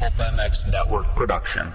Pulp MX Network production.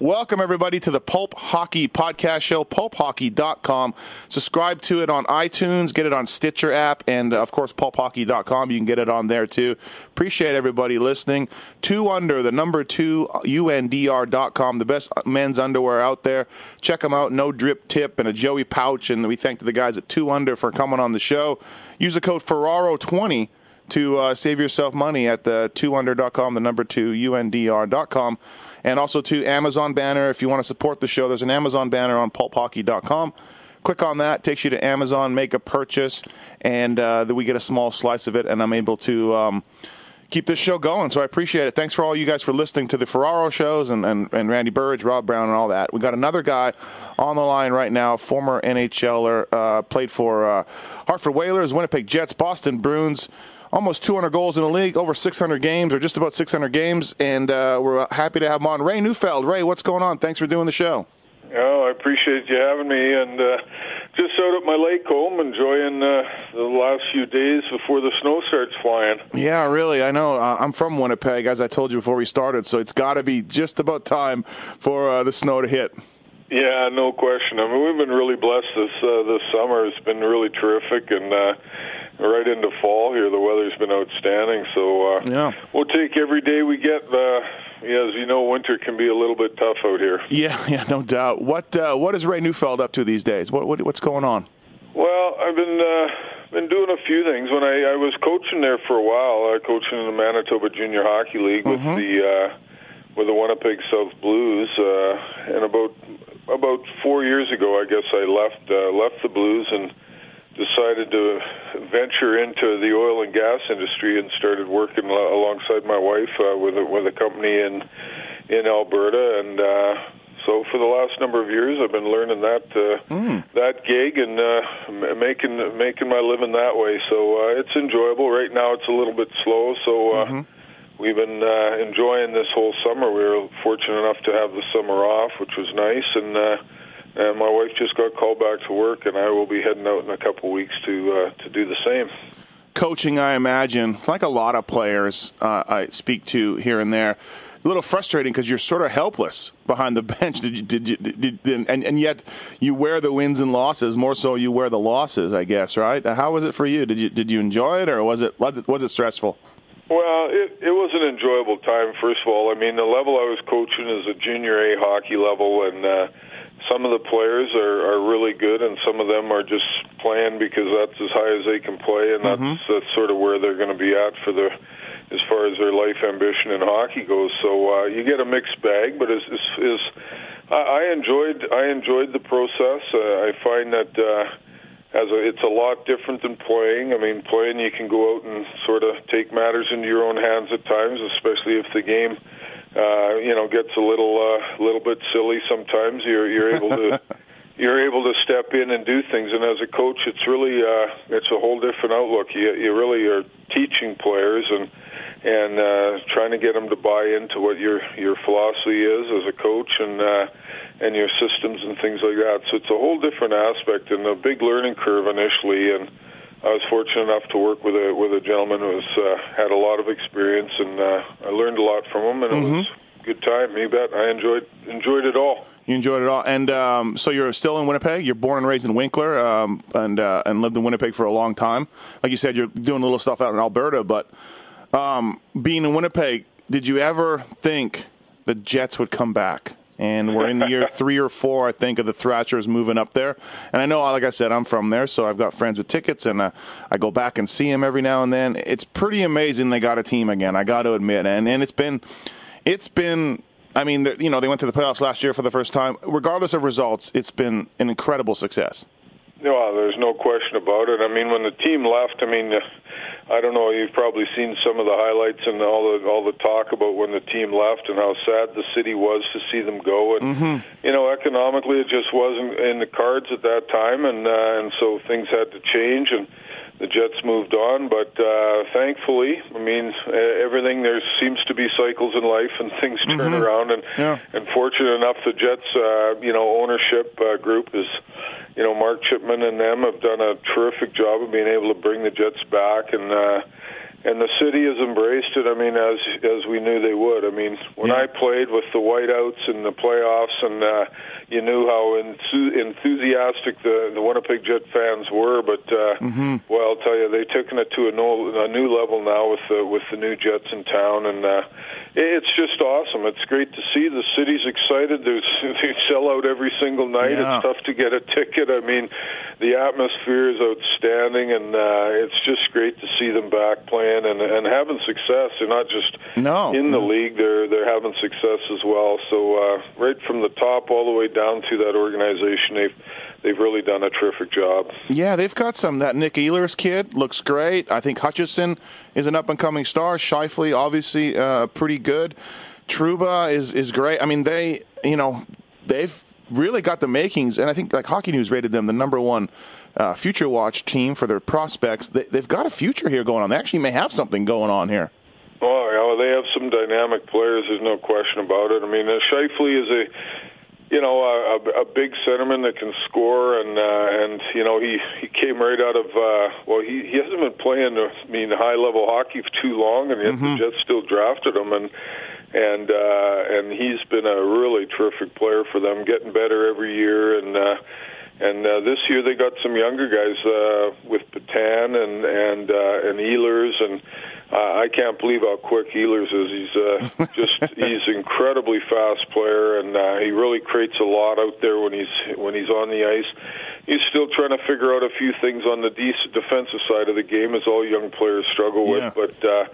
Welcome, everybody, to the Pulp Hockey Podcast Show, pulphockey.com. Subscribe to it on iTunes, get it on Stitcher app, and of course, pulphockey.com. You can get it on there too. Appreciate everybody listening. Two Under, the number two, UNDR.com, the best men's underwear out there. Check them out. No drip tip and a Joey pouch. And we thank the guys at Two Under for coming on the show. Use the code Ferraro20 to uh, save yourself money at the 2under.com, the number two, UNDR.com. And also to Amazon banner. If you want to support the show, there's an Amazon banner on pulphockey.com. Click on that, takes you to Amazon, make a purchase, and uh, then we get a small slice of it, and I'm able to. Um, keep this show going. So I appreciate it. Thanks for all you guys for listening to the Ferraro shows and, and, and Randy Burridge, Rob Brown, and all that. We got another guy on the line right now, former NHLer, uh, played for uh, Hartford Whalers, Winnipeg Jets, Boston Bruins. Almost 200 goals in the league, over 600 games, or just about 600 games, and uh, we're happy to have him on. Ray Neufeld. Ray, what's going on? Thanks for doing the show. Oh, I appreciate you having me, and uh, just out at my lake home, enjoying uh, the last few days before the snow starts flying. Yeah, really. I know. Uh, I'm from Winnipeg, as I told you before we started, so it's got to be just about time for uh, the snow to hit. Yeah, no question. I mean, we've been really blessed this uh, this summer. It's been really terrific, and uh, right into fall here, the weather's been outstanding. So uh, Yeah. we'll take every day we get. Uh, yeah, as you know, winter can be a little bit tough out here. Yeah, yeah, no doubt. What uh, what is Ray Neufeld up to these days? What, what what's going on? Well, I've been uh, been doing a few things. When I, I was coaching there for a while, uh, coaching in the Manitoba Junior Hockey League with the uh, with the Winnipeg South Blues, uh, and about about four years ago, I guess I left uh, left the Blues and decided to venture into the oil and gas industry and started working lo- alongside my wife uh, with a, with a company in in Alberta and. Uh, so for the last number of years, I've been learning that uh, that gig and uh, making making my living that way. So uh, it's enjoyable. Right now, it's a little bit slow. So uh, we've been uh, enjoying this whole summer. We were fortunate enough to have the summer off, which was nice. And uh, and my wife just got called back to work, and I will be heading out in a couple weeks to uh, to do the same. Coaching, I imagine, like a lot of players uh, I speak to here and there, a little frustrating because you're sort of helpless behind the bench. Did you, did you, did, did, and, and yet you wear the wins and losses more so you wear the losses, I guess, right? How was it for you? Did you did you enjoy it or was it was it, was it stressful? Well, it, it was an enjoyable time. First of all, I mean, the level I was coaching is a junior A hockey level, and uh, some of the players are, are really good, and some of them are just playing because that's as high as they can play, and that's that's sort of where they're going to be at for the as far as their life ambition in hockey goes. So uh, you get a mixed bag, but is is, is I I enjoyed I enjoyed the process. Uh, I find that. Uh, as a, it's a lot different than playing. I mean, playing you can go out and sort of take matters into your own hands at times, especially if the game, uh, you know, gets a little uh, little bit silly. Sometimes you're you're able to you're able to step in and do things. And as a coach, it's really uh, it's a whole different outlook. You you really are teaching players and and uh, trying to get them to buy into what your your philosophy is as a coach and. Uh, and your systems and things like that. So it's a whole different aspect and a big learning curve initially. And I was fortunate enough to work with a with a gentleman who's uh, had a lot of experience, and uh, I learned a lot from him, and it was a good time. You bet. I enjoyed enjoyed it all. You enjoyed it all, and um, so you're still in Winnipeg. You're born and raised in Winkler, um, and uh, and lived in Winnipeg for a long time. Like you said, you're doing a little stuff out in Alberta, but um, being in Winnipeg, did you ever think the Jets would come back? And we're in year three or four, I think, of the Thrashers moving up there. And I know, like I said, I'm from there, so I've got friends with tickets, and uh, I go back and see them every now and then. It's pretty amazing they got a team again. I got to admit, and and it's been, it's been. I mean, you know, they went to the playoffs last year for the first time. Regardless of results, it's been an incredible success. No, there's no question about it. I mean, when the team left, I mean, uh, I don't know. You've probably seen some of the highlights and all the all the talk about when the team left and how sad the city was to see them go. And Mm-hmm. you know, economically, it just wasn't in the cards at that time, and uh, and so things had to change and. The Jets moved on, but uh, thankfully, I mean, uh, everything there seems to be cycles in life, and things turn around. And Yeah. and fortunate enough, the Jets, uh, you know, ownership uh, group is, you know, Mark Chipman and them have done a terrific job of being able to bring the Jets back, and uh, and the city has embraced it. I mean, as as we knew they would. I mean, when Yeah. I played with the Whiteouts in the playoffs, and uh, you knew how enthu- enthusiastic the the Winnipeg Jet fans were, but uh, well, I'll tell you, they've taken it to a, no, a new level now with the with the new Jets in town, and uh, it's just awesome. It's great to see the city's excited. There's they sell out every single night. Yeah. It's tough to get a ticket. I mean, the atmosphere is outstanding, and uh, it's just great to see them back playing and and having success. They're not just No. in the league; they're they're having success as well. So uh, right from the top all the way down to that organization, they've they've really done a terrific job. Yeah, they've got some. That Nick Ehlers kid looks great. I think Hutchinson is an up and coming star. Scheifele, obviously, uh, pretty good. Trouba is is great. I mean, they you know they've really got the makings, and I think like Hockey News rated them the number one uh, future watch team for their prospects. They, they've got a future here going on. They actually may have something going on here. Oh, well, they have some dynamic players. There's no question about it. I mean, uh, Scheifele is a, you know, a, a, a big centerman that can score, and uh, and you know he he came right out of. Uh, well, he he hasn't been playing, uh, I mean, high level hockey for too long, and yet the Jets still drafted him, and and uh, and he's been a really terrific player for them, getting better every year, and. uh and uh, this year they got some younger guys uh, with Petan and and uh, and Ehlers, and uh, I can't believe how quick Ehlers is. He's uh, just he's an incredibly fast player, and uh, he really creates a lot out there when he's when he's on the ice. He's still trying to figure out a few things on the de- defensive side of the game, as all young players struggle Yeah. with. But uh,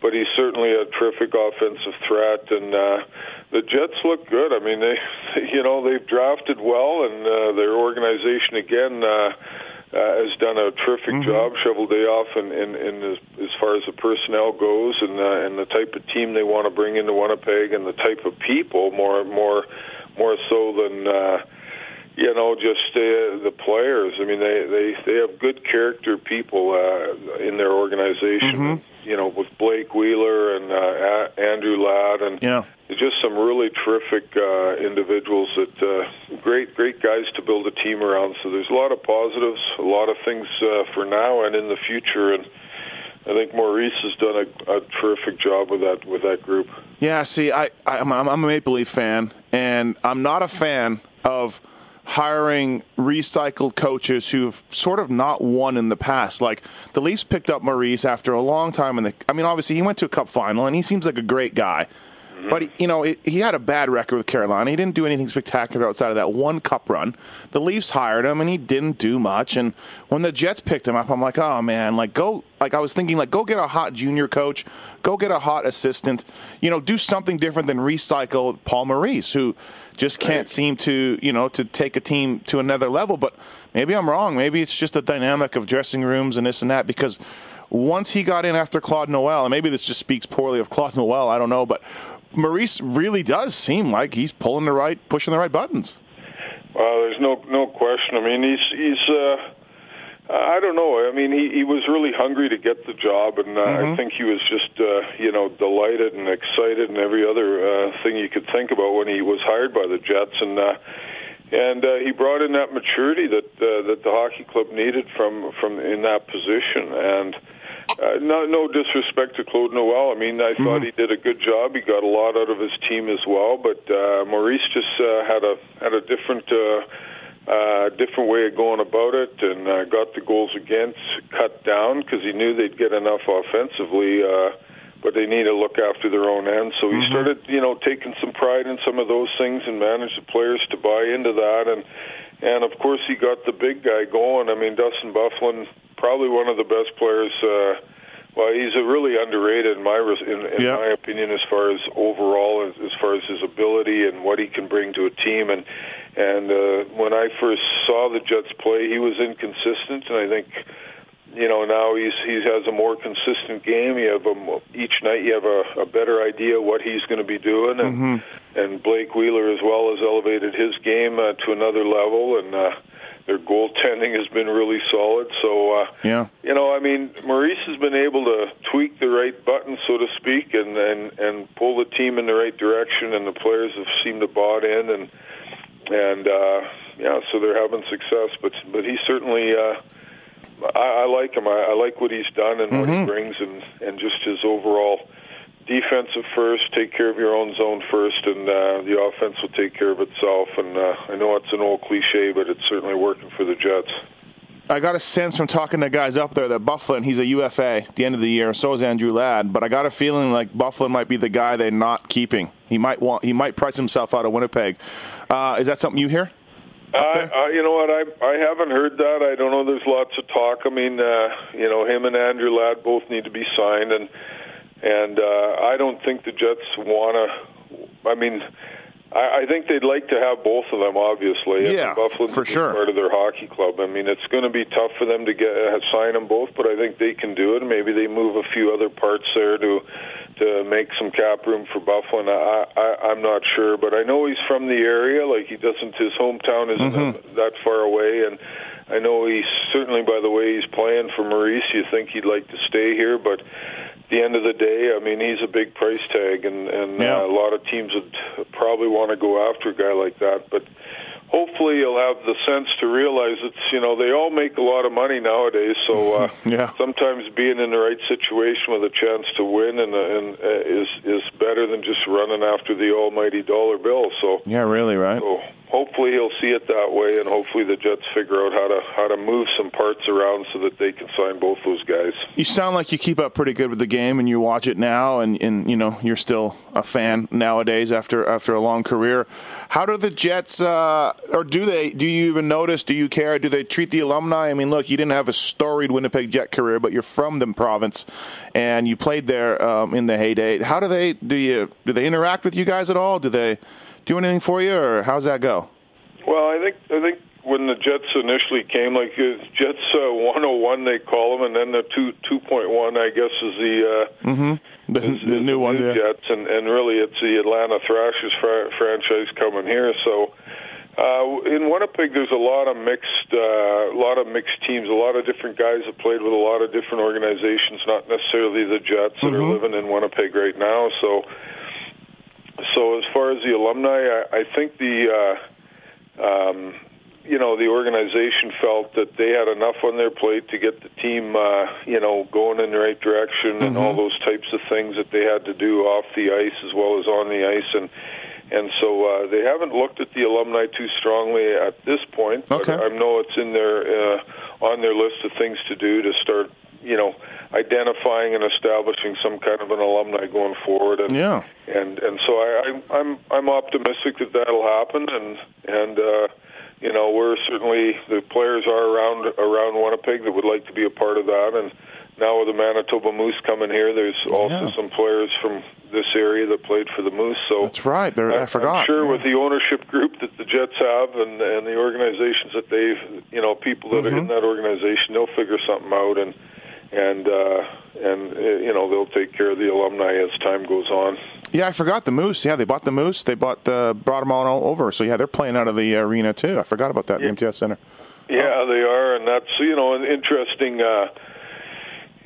but he's certainly a terrific offensive threat, and uh, the Jets look good. I mean, they you know they've drafted well, and uh, their organization again. Uh, uh, has done a terrific job, Cheveldayoff, in, in, in as, as far as the personnel goes, and uh, and the type of team they want to bring into Winnipeg, and the type of people more more more so than uh, you know just uh, the players. I mean, they they they have good character people uh, in their organization. You know, with Blake Wheeler and uh, Andrew Ladd, and Yeah. just some really terrific uh, individuals that uh, great great guys to build a team around. So there's a lot of positives, a lot of things uh, for now and in the future, and I think Maurice has done a, a terrific job with that with that group. Yeah, see, I, I'm, I'm a Maple Leaf fan, and I'm not a fan of hiring recycled coaches who've sort of not won in the past. Like the Leafs picked up Maurice after a long time in the. I mean, obviously he went to a Cup final, and he seems like a great guy. Mm-hmm. But he, you know, he he had a bad record with Carolina. He didn't do anything spectacular outside of that one cup run. The Leafs hired him, and he didn't do much. And when the Jets picked him up, I'm like, oh man, like go. Like I was thinking, like go get a hot junior coach, go get a hot assistant. You know, do something different than recycle Paul Maurice, who just can't Right. seem to, you know, to take a team to another level. But maybe I'm wrong. Maybe it's just a dynamic of dressing rooms and this and that. Because once he got in after Claude Noel, and maybe this just speaks poorly of Claude Noel, I don't know, but Maurice really does seem like he's pulling the right, pushing the right buttons. Well, there's no no question. I mean, he's he's. Uh, I don't know. I mean, he he was really hungry to get the job, and uh, I think he was just uh, you know delighted and excited and every other uh, thing you could think about when he was hired by the Jets, and uh, and uh, he brought in that maturity that uh, that the hockey club needed from from in that position, and. Uh, no, no disrespect to Claude Noel. I mean, I thought he did a good job. He got a lot out of his team as well. But uh, Maurice just uh, had a had a different uh, uh, different way of going about it, and uh, got the goals against cut down because he knew they'd get enough offensively. Uh, but they need to look after their own end. So he started, you know, taking some pride in some of those things and managed the players to buy into that. And and of course he got the big guy going. I mean, Dustin Byfuglien, probably one of the best players. Uh, well, he's a really underrated in my in, in Yeah. my opinion as far as overall as, as far as his ability and what he can bring to a team and And uh, when I first saw the Jets play, he was inconsistent, and I think you know now he's he has a more consistent game. You have a, each night you have a, a better idea what he's going to be doing, and Mm-hmm. and Blake Wheeler as well has elevated his game uh, to another level, and uh, their goaltending has been really solid. So uh, Yeah. you know, I mean, Maurice has been able to tweak the right button, so to speak, and and and pull the team in the right direction, and the players have seemed to bought in, and and uh, yeah, so they're having success. But but he certainly. Uh, I, I like him. I, I like what he's done and what he brings, and and just his overall defensive first. Take care of your own zone first, and uh, the offense will take care of itself. And uh, I know it's an old cliche, but it's certainly working for the Jets. I got a sense from talking to guys up there that Byfuglien, he's a UFA at the end of the year. So is Andrew Ladd, but I got a feeling like Byfuglien might be the guy they're not keeping. He might want, he might price himself out of Winnipeg. Uh, is that something you hear? I, I, you know what? I I haven't heard that. I don't know. There's lots of talk. I mean, uh, you know, him and Andrew Ladd both need to be signed, and and uh, I don't think the Jets want to. I mean, I, I think they'd like to have both of them. Obviously, Yeah, and Byfuglien's for sure. Part of their hockey club. I mean, it's going to be tough for them to get uh, sign them both, but I think they can do it. Maybe they move a few other parts there to to make some cap room for Byfuglien. And I, I I'm not sure, but I know he's from the area. Like he doesn't. His hometown isn't Mm-hmm. that far away, and I know he's certainly by the way he's playing for Maurice. You think he'd like to stay here, but. At the end of the day, I mean, he's a big price tag, and and Yeah. uh, a lot of teams would probably want to go after a guy like that. But hopefully, you'll have the sense to realize it's you know they all make a lot of money nowadays. So uh, Yeah. sometimes being in the right situation with a chance to win and, and uh, is is better than just running after the almighty dollar bill. So. Yeah, really, right? So hopefully he'll see it that way, and hopefully the Jets figure out how to how to move some parts around so that they can sign both those guys. You sound like you keep up pretty good with the game, and you watch it now, and, and you know you're still a fan nowadays after after a long career. How do the Jets, uh, or do they? Do you even notice? Do you care? Do they treat the alumni? I mean, look, you didn't have a storied Winnipeg Jet career, but you're from the province, and you played there um, in the heyday. How do they? Do you? Do they interact with you guys at all? Do they do anything for you, or how's that go? Well, I think I think when the Jets initially came, like uh, Jets uh, 101 they call them, and then the two 2.1 I guess is the uh, The, is, the is new one, yeah. Jets, and and really it's the Atlanta Thrashers fra- franchise coming here. So. Uh, in Winnipeg, there's a lot of mixed, uh, a lot of mixed teams. A lot of different guys have played with a lot of different organizations, not necessarily the Jets that are living in Winnipeg right now. So, so as far as the alumni, I, I think the, uh, um, you know, the organization felt that they had enough on their plate to get the team, uh, you know, going in the right direction and all those types of things that they had to do off the ice as well as on the ice, and and so uh, they haven't looked at the alumni too strongly at this point. But Okay. I know it's in their uh, on their list of things to do to start, you know, identifying and establishing some kind of an alumni going forward. And, Yeah. and and so I, I I'm I'm optimistic that that'll happen, and and uh, you know we're certainly the players are around around Winnipeg that would like to be a part of that, and now with the Manitoba Moose coming here, there's also Yeah. some players from this area that played for the Moose. So That's right. There, I, I'm forgot. sure Yeah. with the ownership group that the Jets have and and the organizations that they've, you know, people that are Mm-hmm. in that organization, they'll figure something out and and uh, and uh, you know they'll take care of the alumni as time goes on. Yeah, I forgot the Moose. Yeah, they bought the Moose. They bought the brought them all over. So yeah, they're playing out of the arena too. I forgot about that. Yeah. The MTS Center. Yeah, they are, and that's you know an interesting. Uh,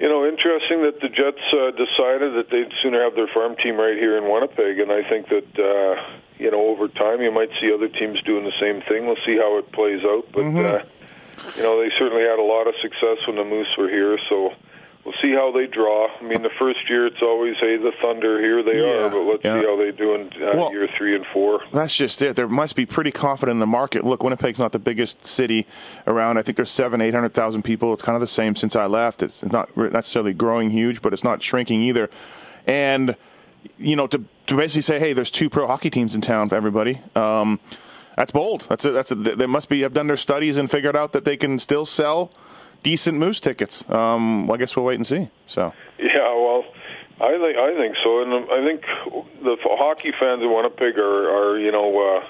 you know, interesting that the Jets uh, decided that they'd sooner have their farm team right here in Winnipeg, and I think that uh, you know over time you might see other teams doing the same thing. We'll see how it plays out, but uh, you know they certainly had a lot of success when the Moose were here, so we'll see how they draw. I mean, the first year it's always hey the Thunder here they Yeah, are, but let's yeah. see how they do in uh, Well- year three and four. That's just it. There must be pretty confident in the market. Look, Winnipeg's not the biggest city around. I think there's seven, eight hundred thousand people. It's kind of the same since I left. It's not necessarily growing huge, but it's not shrinking either. And you know, to to basically say, hey, there's two pro hockey teams in town for everybody. Um, that's bold. That's a, that's a, they must be have done their studies and figured out that they can still sell decent Moose tickets. Um, well, I guess we'll wait and see. So Yeah, well, I think I think so, and I think the hockey fans in Winnipeg are, are you know, uh,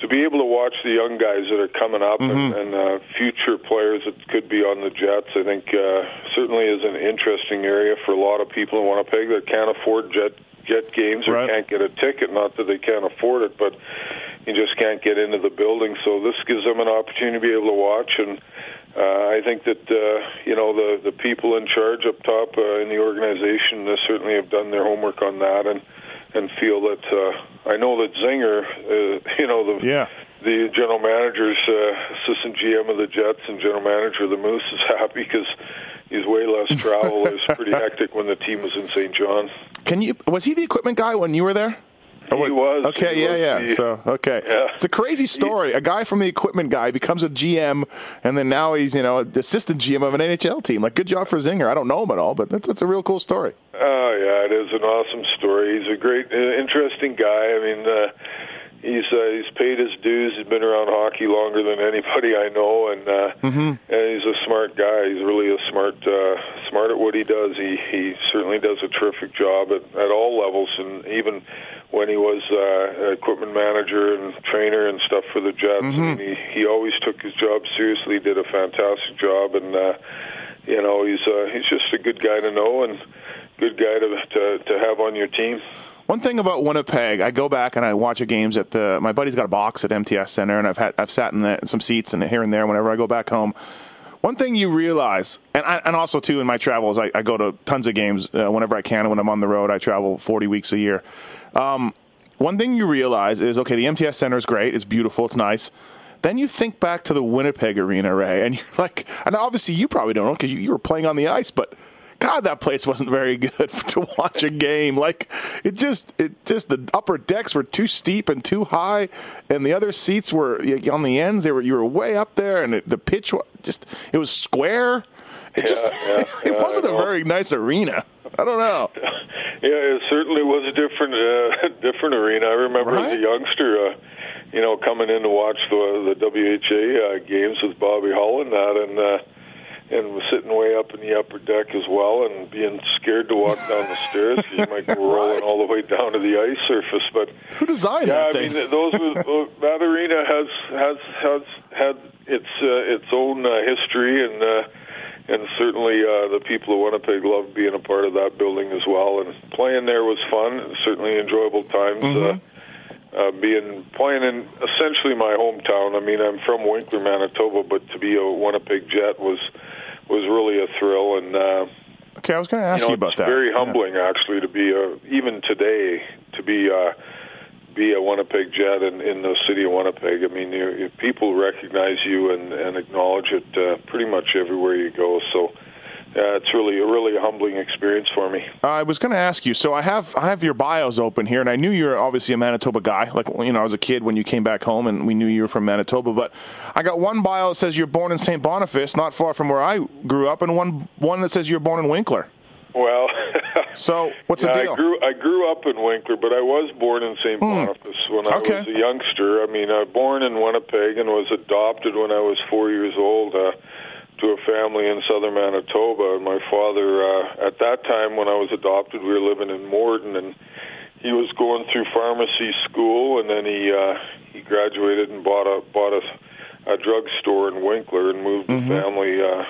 to be able to watch the young guys that are coming up Mm-hmm. and, and uh, future players that could be on the Jets, I think uh, certainly is an interesting area for a lot of people in Winnipeg that can't afford Jet Jet games or Right. can't get a ticket. Not that they can't afford it, but you just can't get into the building. So this gives them an opportunity to be able to watch and. Uh, I think that uh, you know the the people in charge up top uh, in the organization uh, certainly have done their homework on that and and feel that uh, I know that Zinger, uh, you know the Yeah. the general manager's uh, assistant GM of the Jets and general manager of the Moose is happy because he's way less travel. it was pretty hectic when the team was in St. John. Can you? Was he the equipment guy when you were there? He was. Okay, He yeah, was yeah. the- so okay, Yeah. it's a crazy story. A guy from the equipment guy becomes a GM, and then now he's you know assistant GM of an NHL team. Like, good job for Zinger. I don't know him at all, but that's, that's a real cool story. Oh yeah, it is an awesome story. He's a great, uh, interesting guy. I mean, uh, he's uh, he's paid his dues. He's been around hockey longer than anybody I know, and uh, and he's a smart guy. He's really a smart uh, smart at what he does. He he certainly does a terrific job at, at all levels, and even when he was uh, equipment manager and trainer and stuff for the Jets, I mean, he he always took his job seriously. Did a fantastic job, and uh, you know he's uh, he's just a good guy to know and good guy to to, to have on your team. One thing about Winnipeg, I go back and I watch the games at the. My buddy's got a box at MTS Center, and I've had I've sat in the, some seats and here and there whenever I go back home. One thing you realize, and I, and also too in my travels, I, I go to tons of games uh, whenever I can. When I'm on the road, I travel 40 weeks a year. Um, one thing you realize is okay, the MTS Center is great, it's beautiful, it's nice. Then you think back to the Winnipeg Arena, Ray, and you're like, and obviously you probably don't know because you, you were playing on the ice, but God, that place wasn't very good to watch a game. Like it just, it just the upper decks were too steep and too high, and the other seats were on the ends. They were you were way up there, and it, the pitch was just it was square. It just yeah, it yeah, wasn't a very nice arena. I don't know. Yeah, it certainly was a different uh, different arena. I remember as a youngster, uh, you know, coming in to watch the the WHA uh, games with Bobby Hull and that, and uh, and was sitting way up in the upper deck as well, and being scared to walk down the stairs 'cause you might go rolling all the way down to the ice surface. But Who designed yeah, that I thing? mean, those were, those- that arena has has has had its uh, its own uh, history and. Uh, and certainly uh, the people of Winnipeg loved being a part of that building as well. And playing there was fun. Certainly enjoyable times. Uh, uh, being playing in essentially my hometown. I mean, I'm from Winkler, Manitoba, but to be a Winnipeg Jet was was really a thrill. And uh, okay, I was going to ask you you, about it's that. very Yeah. humbling actually to be a, even today to be uh, be a Winnipeg Jet in, in the city of Winnipeg. I mean, you, you, people recognize you and, and acknowledge it uh, pretty much everywhere you go. So. Uh, it's really, a really humbling experience for me. I was going to ask you. So I have I have your bios open here, and I knew you were obviously a Manitoba guy. Like you know, I was a kid when you came back home, and we knew you were from Manitoba. But I got one bio that says you're born in St. Boniface, not far from where I grew up, and one one that says you're born in Winkler. Well, So what's Yeah, the deal? I grew I grew up in Winkler, but I was born in St. Boniface when I Okay. was a youngster. I mean, I was born in Winnipeg and was adopted when I was four years old uh, to a family in southern Manitoba. And my father, uh, at that time when I was adopted, we were living in Morden, and he was going through pharmacy school, and then he uh, he graduated and bought a bought a, a drugstore in Winkler and moved Mm-hmm. the family. Uh,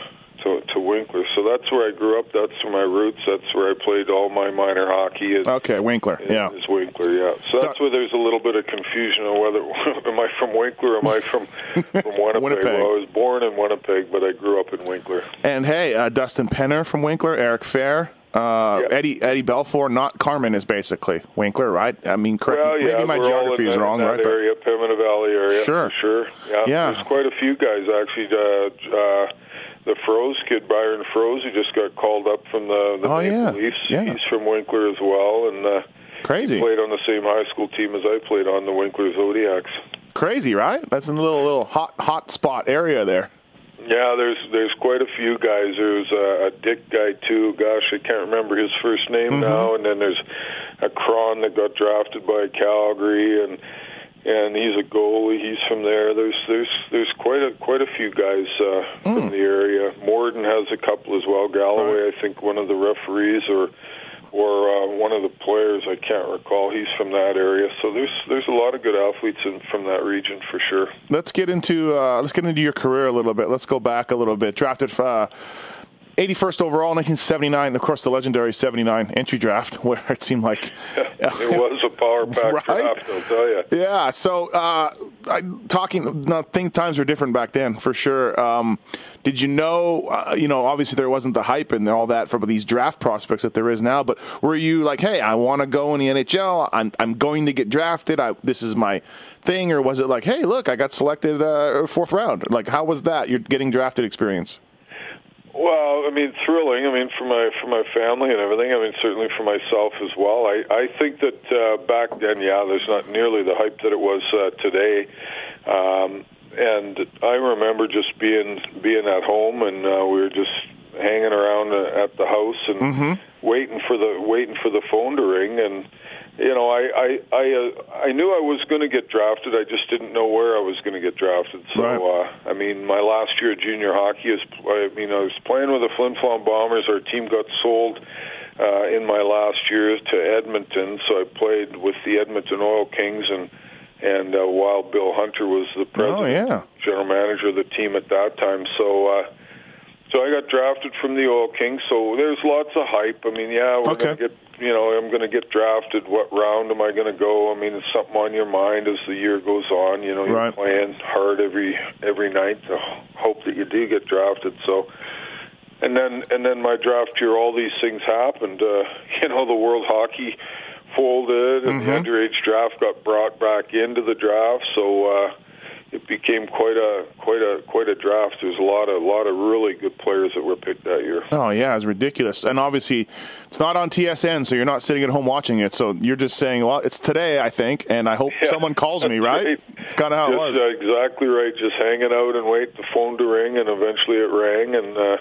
to, to Winkler, so that's where I grew up. That's where my roots. That's where I played all my minor hockey. Is, Okay, Winkler. Yeah. is Winkler, yeah. So that's where there's a little bit of confusion on whether am I from Winkler or am I from from Winnipeg? Winnipeg. Well, I was born in Winnipeg, but I grew up in Winkler. And hey, uh, Dustin Penner from Winkler, Eric Fehr, uh, Yeah. Eddie Eddie Belfour, not Carman is basically Winkler, right? I mean, correct. Well, yeah, maybe my geography is wrong, right? that But- area, Pembina Valley area. Sure. sure. Yeah, Yeah. there's quite a few guys actually. Uh, uh, the Froese kid, Byron Froese, who just got called up from the, the Oh, Maple yeah. Leafs. Yeah. He's from Winkler as well, and uh, Crazy, played on the same high school team as I played on, the Winkler Zodiacs. crazy, right? That's in a little little hot hot spot area there. Yeah, there's there's quite a few guys. There's a, a Dick guy too. Gosh, I can't remember his first name now. And then there's a Cron that got drafted by Calgary, and and he's a goalie. He's from there. There's there's there's quite a quite a few guys uh, from the area. Morden has a couple as well. Galloway, I think, one of the referees or or uh, one of the players I can't recall. He's from that area, so there's there's a lot of good athletes in, from that region for sure. Let's get into uh, let's get into your career a little bit. Let's go back a little bit. Drafted. Uh, 81st overall, 1979. Of course, the legendary 79 entry draft, where it seemed like it was a power pack right? draft. I'll tell you. Yeah. So, uh, I, talking, no, think times were different back then for sure. Um, did you know? Uh, you know, obviously there wasn't the hype and all that for these draft prospects that there is now. But were you like, hey, I want to go in the NHL. I'm I'm going to get drafted. I, this is my thing, or was it like, hey, look, I got selected uh, fourth round? Like, how was that? You're getting drafted experience. Well, I mean, thrilling. I mean, for my for my family and everything. I mean, certainly for myself as well. I I think that uh, back then, yeah, there's not nearly the hype that it was uh, today. Um, and I remember just being being at home, and uh, we were just hanging around uh, at the house and mm-hmm. waiting for the waiting for the phone to ring and you know, I I I, uh, I knew I was going to get drafted. I just didn't know where I was going to get drafted. So, right. uh, I mean, my last year of junior hockey is. I mean, I was playing with the Flin Flon Bombers. Our team got sold uh, in my last year to Edmonton, so I played with the Edmonton Oil Kings and. And uh, while Bill Hunter was the president, oh, yeah. general manager of the team at that time, so uh, so I got drafted from the Oil Kings. So there's lots of hype. I mean, yeah, we're okay. going to get you know, I'm going to get drafted. What round am I going to go? I mean, it's something on your mind as the year goes on. You know, you're right. playing hard every every night to hope that you do get drafted. So, and then and then my draft year, all these things happened. Uh, you know, the World Hockey folded, and mm-hmm. the underage draft got brought back into the draft. So. uh it became quite a quite a quite a draft. There's a lot of a lot of really good players that were picked that year. Oh yeah, it's ridiculous. And obviously, it's not on TSN, so you're not sitting at home watching it. So you're just saying, well, it's today, I think, and I hope yeah, someone calls me. Right? right. It's kind of how just, it was. Uh, exactly right. Just hanging out and wait the phone to ring, and eventually it rang, and. Uh,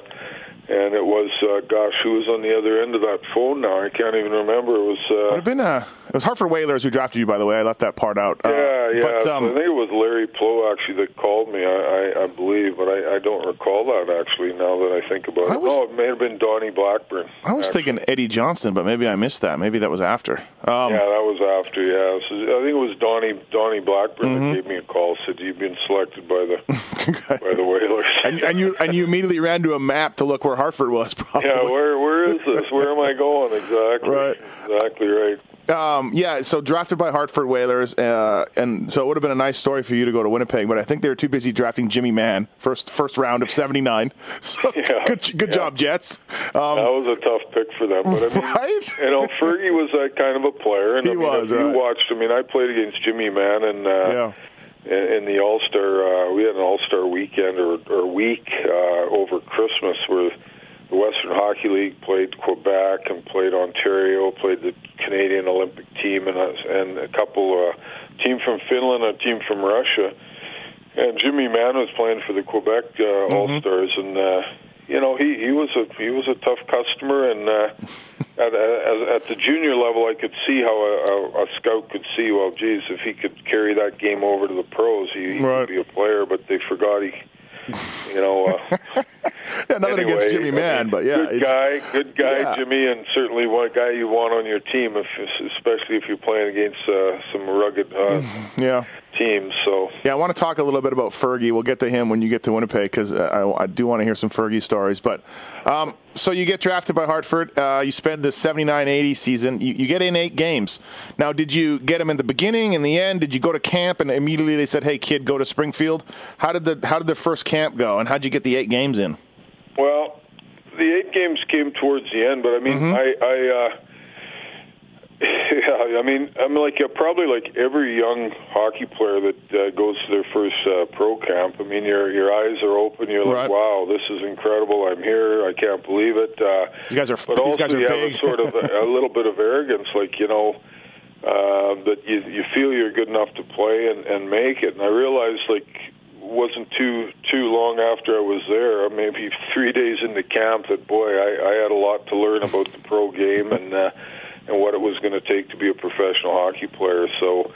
and it was uh, gosh, who was on the other end of that phone now? I can't even remember. It was uh, it been uh, it was Hartford Whalers who drafted you, by the way. I left that part out. Uh, yeah, yeah. But, um, I think it was Larry Pleau actually that called me. I, I, I believe, but I, I don't recall that actually. Now that I think about it, was, no, it may have been Donnie Blackburn. I was actually. thinking Eddie Johnson, but maybe I missed that. Maybe that was after. Um, yeah, that was after. Yeah, so I think it was Donnie Donnie Blackburn mm-hmm. that gave me a call. Said you've been selected by the by the Whalers, and, and you and you immediately ran to a map to look where Hartford was. Probably. Yeah, where where is this? Where am I going? Exactly. Right. Exactly right. Um, yeah, so drafted by Hartford Whalers, uh, and so it would have been a nice story for you to go to Winnipeg, but I think they were too busy drafting Jimmy Mann first first round of '79. So yeah, good good yeah. job, Jets. Um, that was a tough pick for them, but I mean, right? you know, Fergie was that kind of a player, and he I mean, was. Right. you watched, I mean, I played against Jimmy Mann, and uh, yeah in the All Star, uh, we had an All Star weekend or, or week uh, over Christmas where the Western Hockey League played Quebec and played Ontario, played the Canadian Olympic team, and a, and a couple uh, team from Finland, a team from Russia, and Jimmy Mann was playing for the Quebec uh, mm-hmm. All Stars, and uh, you know he he was a he was a tough customer, and uh, at, at at the junior level, I could see how a, a, a scout could see. Well, geez, if he could carry that game over to the pros, he, he right. could be a player. But they forgot he you know. Uh, yeah, nothing anyway, against Jimmy Mann, but yeah, good guy, good guy, yeah. Jimmy, and certainly one guy you want on your team, if especially if you're playing against uh, some rugged uh, yeah teams. So yeah, I want to talk a little bit about Fergie. We'll get to him when you get to Winnipeg because I, I, do want to hear some Fergie stories. But um, so you get drafted by Hartford. Uh, you spend the 79-80 season. You, you, get in eight games. Now, did you get them in the beginning, in the end? Did you go to camp and immediately they said, "Hey, kid, go to Springfield"? How did the how did the first camp go, and how did you get the eight games in? Well, the eight games came towards the end, but I mean, mm-hmm. I. I uh, Yeah, I mean, I'm like uh, probably like every young hockey player that uh, goes to their first uh, pro camp. I mean, your your eyes are open. You're like, wow, this is incredible. I'm here. I can't believe it. Uh, you guys are, but these also guys are you big. have a sort of a, a little bit of arrogance, like you know. Uh, that you you feel you're good enough to play and, and make it, and I realized like wasn't too too long after I was there, maybe three days into camp, that boy, I, I had a lot to learn about the pro game and uh, and what it was going to take to be a professional hockey player. So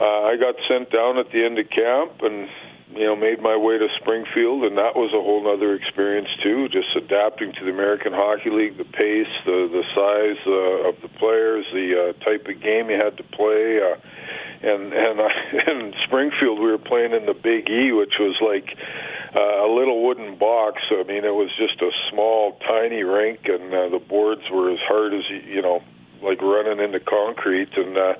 uh, I got sent down at the end of camp, and you know, made my way to Springfield, and that was a whole other experience too. Just adapting to the American Hockey League, the pace, the the size uh, of the players, the uh, type of game you had to play. Uh, and and I, in Springfield, we were playing in the Big E, which was like uh, a little wooden box. I mean, it was just a small, tiny rink, and uh, the boards were as hard as you know, like running into concrete, and. uh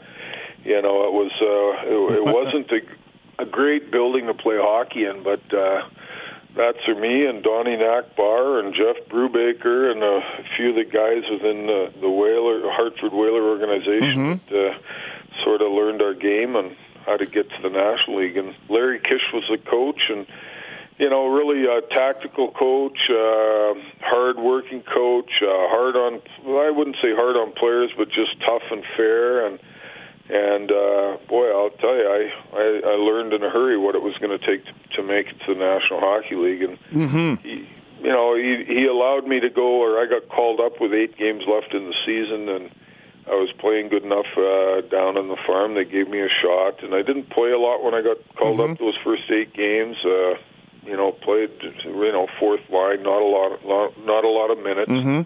you know, it was uh, it, it wasn't a a great building to play hockey in, but uh, that's for me and Donnie Nachbaur and Jeff Brubaker and a few of the guys within the, the Whaler Hartford Whaler organization Mm-hmm. that uh, sort of learned our game and how to get to the National League. And Larry Kish was the coach and you know, really a tactical coach, uh, hard working coach, uh, hard on, well, I wouldn't say hard on players, but just tough and fair. And and uh, boy, I'll tell you, I, I I learned in a hurry what it was going to take to make it to the National Hockey League, and Mm-hmm. he, you know, he he allowed me to go, or I got called up with eight games left in the season, and I was playing good enough uh, down on the farm. They gave me a shot, and I didn't play a lot when I got called up those first eight games. Uh, you know, played you know fourth line, not a lot, lot not a lot of minutes. Mm-hmm.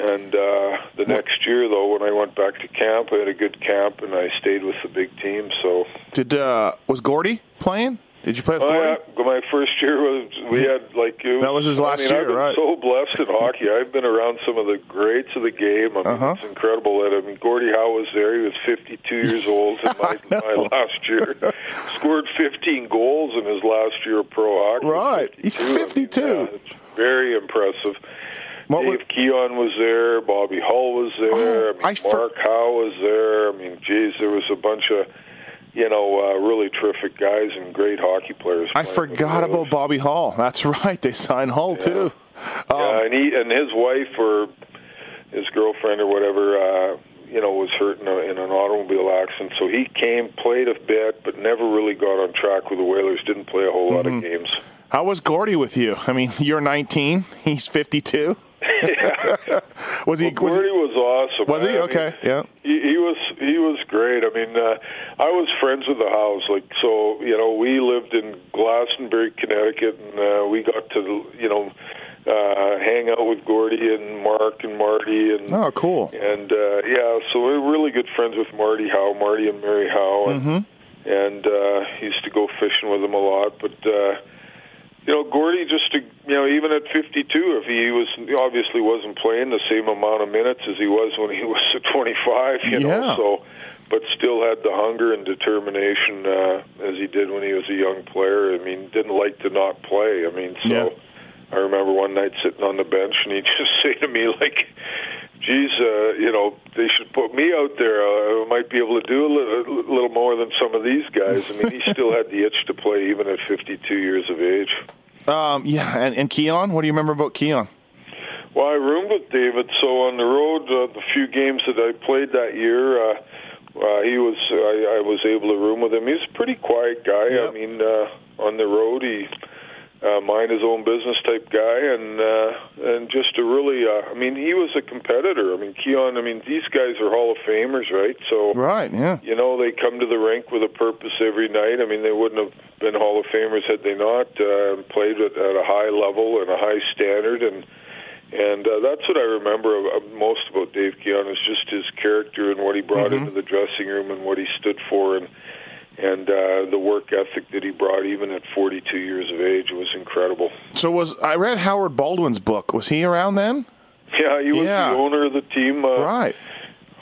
And uh, the next year, though, when I went back to camp, I had a good camp, and I stayed with the big team. So Did uh, was Gordie playing? Did you play with Oh, yeah. My first year was we had like it That was his last I mean, year, I've been right. So blessed in hockey. I've been around some of the greats of the game. I mean, Uh-huh. it's incredible that I mean Gordie Howe was there. He was 52 years old in my, my last year. Scored 15 goals in his last year of pro hockey. Right. He's 52. I mean, yeah, very impressive. What Dave was- Keon was there. Bobby Hull was there. Oh, I mean, I for- Mark Howe was there. I mean, geez, there was a bunch of, you know, uh, really terrific guys and great hockey players. I forgot about Bobby Hull. That's right. They signed Hull too. Um, yeah, and he and his wife or his girlfriend or whatever, uh, you know, was hurt in, a, in an automobile accident. So he came, played a bit, but never really got on track with the Whalers. Didn't play a whole lot Mm-hmm. of games. How was Gordie with you? I mean, you're 19. He's 52. was he? Well, Was Gordie he? was awesome. Was he? I mean, Okay, yeah. He, he was he was great. I mean, uh, I was friends with the Howes. Like so, you know, we lived in Glastonbury, Connecticut, and uh, we got to you know uh, hang out with Gordie and Mark and Marty and Oh, cool. and uh, yeah, so we were really good friends with Marty Howe, Marty and Mary Howe, and, Mm-hmm. and uh, used to go fishing with them a lot. But uh, you know, Gordie just to, you know, even at 52, if he was he obviously wasn't playing the same amount of minutes as he was when he was at 25, you know, Yeah. so but still had the hunger and determination uh, as he did when he was a young player. I mean, didn't like to not play. I mean, so. Yeah. I remember one night sitting on the bench, and he'd just say to me, like, geez, uh, you know, they should put me out there. Uh, I might be able to do a little, a little more than some of these guys. I mean, he still had the itch to play even at 52 years of age. Um, yeah, and, and Keon. What do you remember about Keon? Well, I roomed with David, so on the road, uh, the few games that I played that year, uh, uh, he was I, I was able to room with him. He's a pretty quiet guy. Yep. I mean, uh, on the road, he uh, mind his own business type guy, and uh, and just a really, uh, I mean, he was a competitor. I mean, Keon. I mean, these guys are Hall of Famers, right? So Right. Yeah. you know, they come to the rink with a purpose every night. I mean, they wouldn't have been Hall of Famers had they not uh, played at, at a high level and a high standard. And and uh, that's what I remember most about Dave Keon is just his character and what he brought into the dressing room and what he stood for and and uh, the work ethic that he brought even at 42 years of age. Was incredible. So was I read Howard Baldwin's book? Was he around then? Yeah, he was Yeah. the owner of the team. Uh, Right.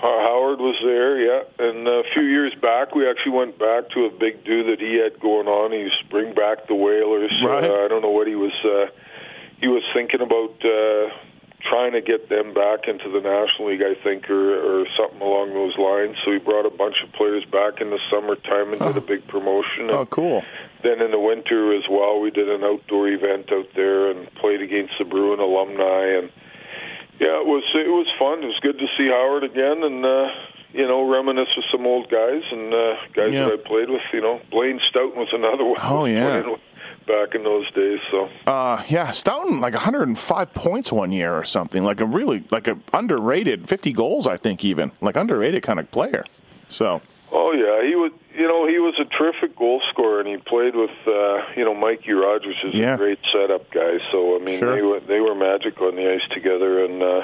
How- Howard was there, yeah. And a few years back, we actually went back to a big do that he had going on. He to bring back the Whalers. Right. Uh, I don't know what he was. Uh, he was thinking about uh, trying to get them back into the National League, I think, or, or something along those lines. So he brought a bunch of players back in the summertime and did a big promotion. Oh, cool. then in the winter as well, we did an outdoor event out there and played against the Bruin alumni and yeah, it was it was fun. It was good to see Howard again, and uh, you know, reminisce with some old guys and uh, guys Yeah. that I played with. You know, Blaine Stoughton was another one. Oh, yeah. Back in those days, so Uh, yeah, Stoughton like 105 points one year or something. Like a really like a underrated 50 goals, I think even like underrated kind of player. So oh yeah, he was you know, he was a terrific goal scorer, and he played with, uh, you know, Mikey Rogers is Yeah. a great setup guy. So I mean, Sure. they were they were magic on the ice together, and uh,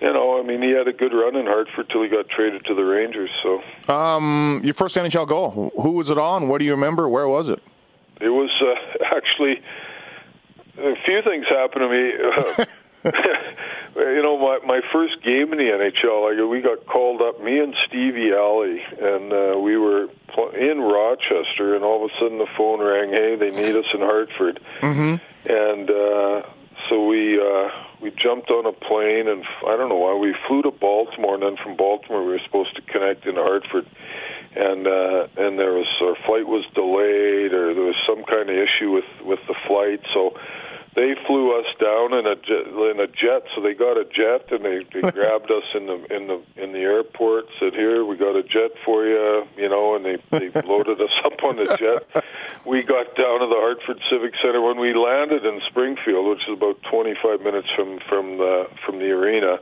you know, I mean, he had a good run in Hartford till he got traded to the Rangers. So Um, your first NHL goal. Who was it on? What do you remember? Where was it? it was uh, actually a few things happened to me. you know, my my first game in the NHL, like we got called up, me and Stevie Alley, and uh, we were pl- in Rochester, and all of a sudden the phone rang. Hey, they need us in Hartford, mm-hmm. and uh, so we uh, we jumped on a plane, and I don't know why we flew to Baltimore, and then from Baltimore we were supposed to connect in Hartford. And uh, and there was our flight was delayed, or there was some kind of issue with with the flight. So they flew us down in a jet, in a jet. So they got a jet and they, they grabbed us in the in the in the airport. Said, "Here, we got a jet for you," you know, and they they loaded us up on the jet. We got down to the Hartford Civic Center when we landed in Springfield, which is about 25 minutes from from the from the arena.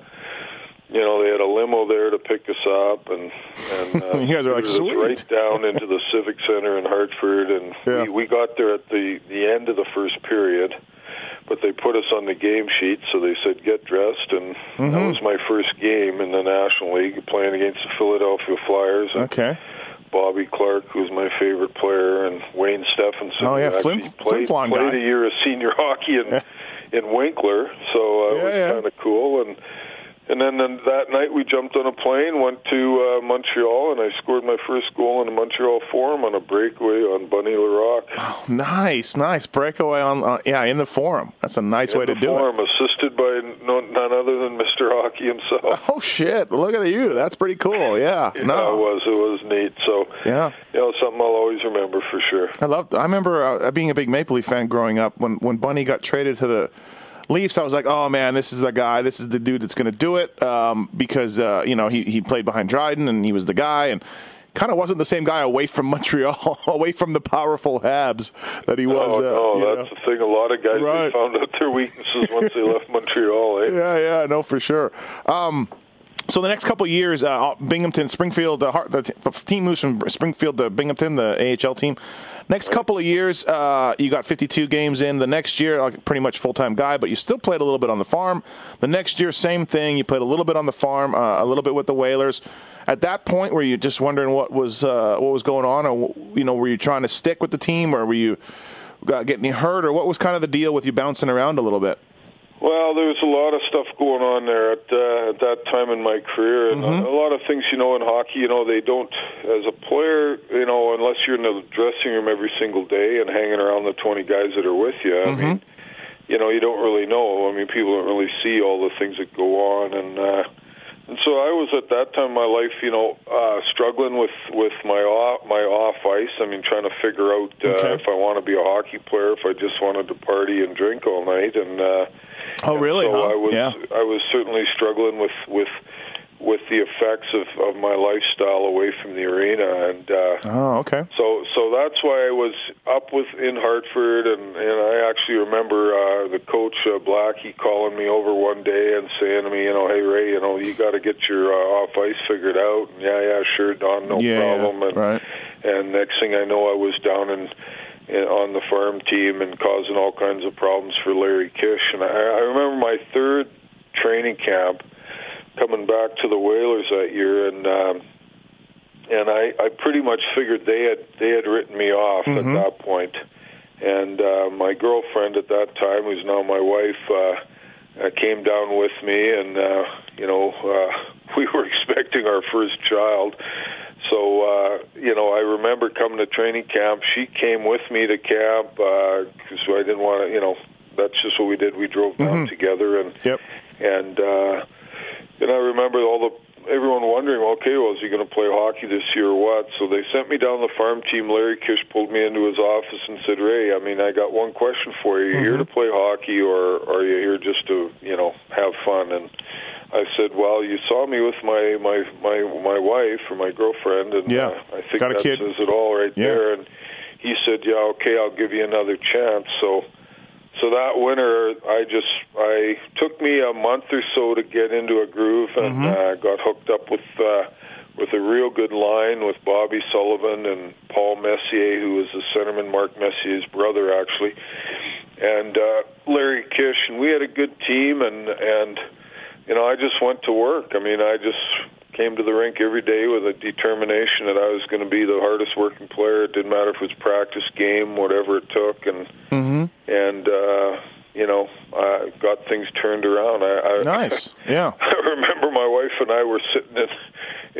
You know, they had a limo there to pick us up, and and uh, You guys are like, "Sweet." right down into the Civic Center in Hartford, and Yeah. we, we got there at the the end of the first period but they put us on the game sheet, so they said get dressed, and Mm-hmm. that was my first game in the National League, playing against the Philadelphia Flyers. And Okay. Bobby Clarke, who's my favorite player, and Wayne Stephenson. Oh, yeah, Flim- played, Flin Flon played guy. a year of senior hockey in in Winkler, so uh, Yeah, it was yeah. kind of cool. And and then, then that night we jumped on a plane, went to uh, Montreal, and I scored my first goal in the Montreal Forum on a breakaway on Bunny Larocque. Nice, nice breakaway on. Uh, yeah, in the forum. That's a nice way to do it. forum, assisted by no, none other than Mr. Hockey himself. Oh shit! Look at you. That's pretty cool. Yeah. Yeah, no. it was. It was neat. So, Yeah. you know, something I'll always remember for sure. I love. I remember uh, being a big Maple Leaf fan growing up. When when Bunny got traded to the Leafs, I was like, oh man, this is the guy. This is the dude that's going to do it. Um, because uh, you know he he played behind Dryden and he was the guy and. Kind of wasn't the same guy away from Montreal, away from the powerful Habs that he was. oh, uh, no, that's know. the thing. A lot of guys Right. found out their weaknesses once they left Montreal. Eh? Yeah, yeah, no, for sure. Um, so the next couple years, uh, Binghamton, Springfield, the, the team moves from Springfield to Binghamton, the AHL team. Next couple of years, uh, you got 52 games in. The next year, like pretty much full time guy, but you still played a little bit on the farm. The next year, same thing. You played a little bit on the farm, uh, a little bit with the Whalers. At that point, were you just wondering what was uh, what was going on, or you know, were you trying to stick with the team, or were you uh, getting hurt, or what was kind of the deal with you bouncing around a little bit? Well, there was a lot of stuff going on there at, uh, at that time in my career, and Mm-hmm. a, a lot of things, you know, in hockey, you know, they don't, as a player, you know, unless you're in the dressing room every single day and hanging around the 20 guys that are with you, I Mm-hmm. mean, you know, you don't really know. I mean, people don't really see all the things that go on, and uh, and so I was at that time in my life, you know, uh, struggling with with my off my off ice. I mean, trying to figure out uh, Okay. if I want to be a hockey player, if I just wanted to party and drink all night, and. uh Oh, really? so huh? I was yeah. I was certainly struggling with with with the effects of, of my lifestyle away from the arena, and uh, Oh, okay. so so that's why I was up with in Hartford, and and I actually remember uh, the coach uh, Blackie calling me over one day and saying to me, you know, hey Ray, you know, you got to get your uh, off ice figured out. And yeah, yeah, sure, Don, no Yeah, problem. And right. and next thing I know, I was down in, in on the farm team and causing all kinds of problems for Larry Kish. And I, I remember my third training camp coming back to the Whalers that year, and um, and I, I pretty much figured they had they had written me off at that point. And uh, my girlfriend at that time, who's now my wife, uh, uh, came down with me, and uh, you know uh, we were expecting our first child. So uh, you know, I remember coming to training camp. She came with me to camp because I didn't want to. You know, that's just what we did. We drove down together, and Yep. and uh, and I remember all the everyone wondering, okay, well, is he going to play hockey this year or what? So they sent me down the farm team. Larry Kish pulled me into his office and said, Ray, I mean, I got one question for you. Are you here to play hockey, or are you here just to, you know, have fun? And I said, well, you saw me with my my my my wife or my girlfriend, and Yeah. uh, I think Got a that kid. says it all right Yeah. there. And he said, yeah, okay, I'll give you another chance. So so that winter i just i took me a month or so to get into a groove and Mm-hmm. uh, got hooked up with uh with a real good line with Bobby Sullivan and Paul Messier, who was the centerman, Mark Messier's brother, actually, and uh, Larry Kish, and we had a good team, and and you know I just went to work. I mean, I just came to the rink every day with a determination that I was going to be the hardest working player. It didn't matter if it was practice, game, whatever it took, and Mm-hmm. and uh, you know I got things turned around. I, I Nice. Yeah. I remember my wife and I were sitting in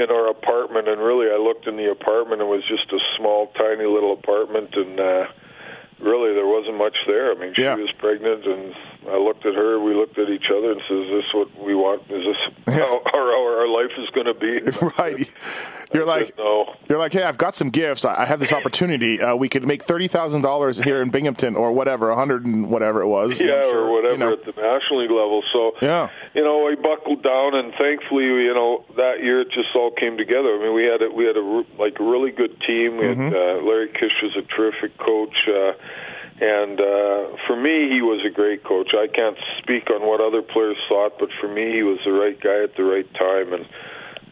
in our apartment, and really I looked in the apartment. It was just a small, tiny little apartment, and uh, really there wasn't much there. I mean, she Yeah. was pregnant, and I looked at her. We looked at each other and said, "Is this what we want? Is this how our our, life is going to be?" Right. said- You're I like said, "No." you're like, hey, I've got some gifts. I I have this opportunity. Uh, we could make thirty thousand dollars here in Binghamton or whatever, a hundred and whatever it was. yeah, sure, or whatever you know. at the National League level. So, Yeah. you know, I buckled down, and thankfully, you know, that year it just all came together. I mean, we had a, we had a like really good team. We Mm-hmm. had uh, Larry Kish was a terrific coach. Uh, and uh, for me, he was a great coach. I can't speak on what other players thought, but for me, he was the right guy at the right time. And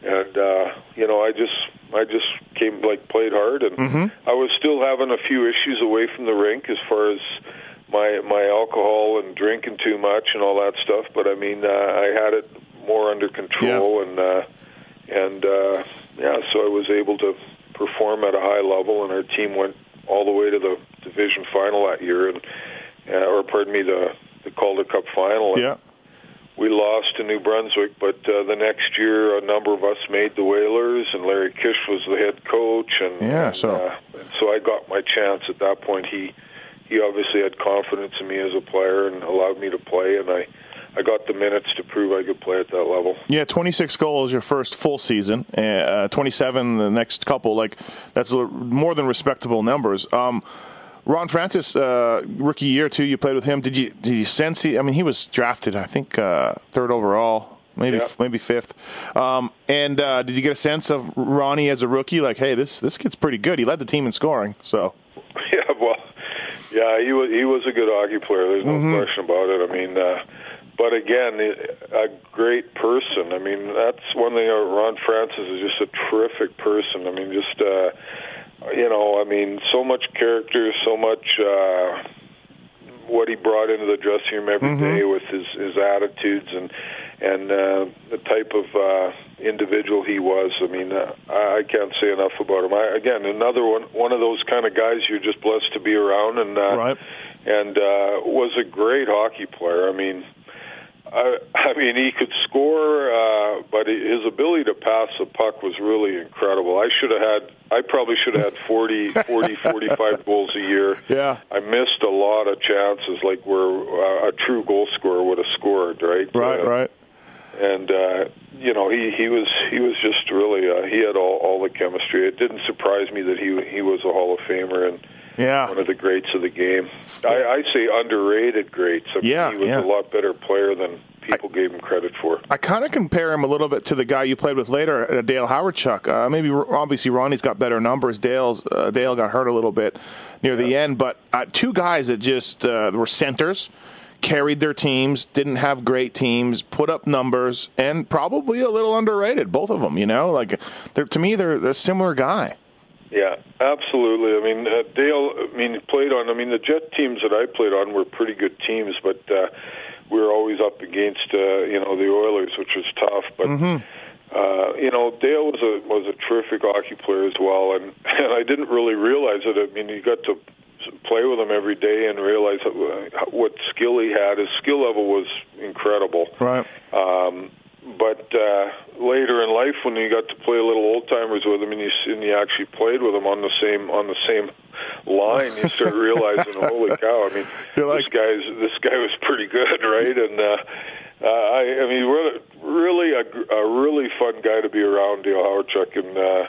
and uh, you know, I just I just came like played hard, and I was still having a few issues away from the rink as far as my my alcohol and drinking too much and all that stuff. But I mean, uh, I had it more under control, and uh, and uh, yeah, so I was able to perform at a high level, and our team went all the way to the division final that year, and uh, or pardon me, the the Calder Cup final. Yeah. we lost to New Brunswick, but uh, the next year a number of us made the Whalers, and Larry Kish was the head coach, and Yeah, so- uh, and so I got my chance at that point. He he obviously had confidence in me as a player and allowed me to play, and I I got the minutes to prove I could play at that level. Yeah, 26 goals your first full season, uh, 27 the next couple. Like that's more than respectable numbers. Um, Ron Francis, uh, rookie year too. You played with him. Did you did you sense he? I mean, he was drafted, I think, uh, third overall, maybe Yeah. maybe fifth. Um, and uh, did you get a sense of Ronnie as a rookie? Like, hey, this this kid's pretty good. He led the team in scoring. So Yeah, well, yeah, he was he was a good hockey player. There's no Mm-hmm. question about it. I mean, uh, but again, a great person. I mean, that's one thing. uh, Ron Francis is just a terrific person. I mean, just uh, you know, I mean, so much character, so much. Uh, what he brought into the dressing room every day with his his attitudes and and uh, the type of uh, individual he was. I mean, uh, I I can't say enough about him. I, again, another one one of those kind of guys you're just blessed to be around, and uh, Right. and uh, was a great hockey player. I mean. I, I mean, he could score, uh, but his ability to pass the puck was really incredible. I should have had, I probably should have had 40, 40 45 goals a year. Yeah. I missed a lot of chances, like where uh, a true goal scorer would have scored, right? right, Uh, right. And uh, you know he he was he was just really uh, he had all all the chemistry. It didn't surprise me that he he was a Hall of Famer and Yeah. one of the greats of the game. I, I say underrated greats. I mean, Yeah, he was yeah. a lot better player than people gave him credit for. I kind of compare him a little bit to the guy you played with later, uh, Dale Hawerchuk. Uh, maybe obviously Ronnie's got better numbers. Dale's uh, Dale got hurt a little bit near the end, but uh, two guys that just uh, were centers, carried their teams, didn't have great teams, put up numbers, and probably a little underrated. Both of them, you know, like they're, to me, they're a similar guy. Yeah, absolutely. I mean, uh, Dale. I mean, played on. I mean, the Jet teams that I played on were pretty good teams, but uh, we were always up against uh, you know the Oilers, which was tough. But uh, you know, Dale was a was a terrific hockey player as well, and and I didn't really realize it. I mean, you got to play with him every day and realize uh, what skill he had. His skill level was incredible. Right. Um, but uh, later in life, when you got to play a little old timers with him, and you and you actually played with him on the same on the same line, you start realizing, holy cow! I mean, You're like- this guy's this guy was pretty good, right? And uh, uh, I, I mean, really, really a, a really fun guy to be around, Dale Hawerchuk, and uh,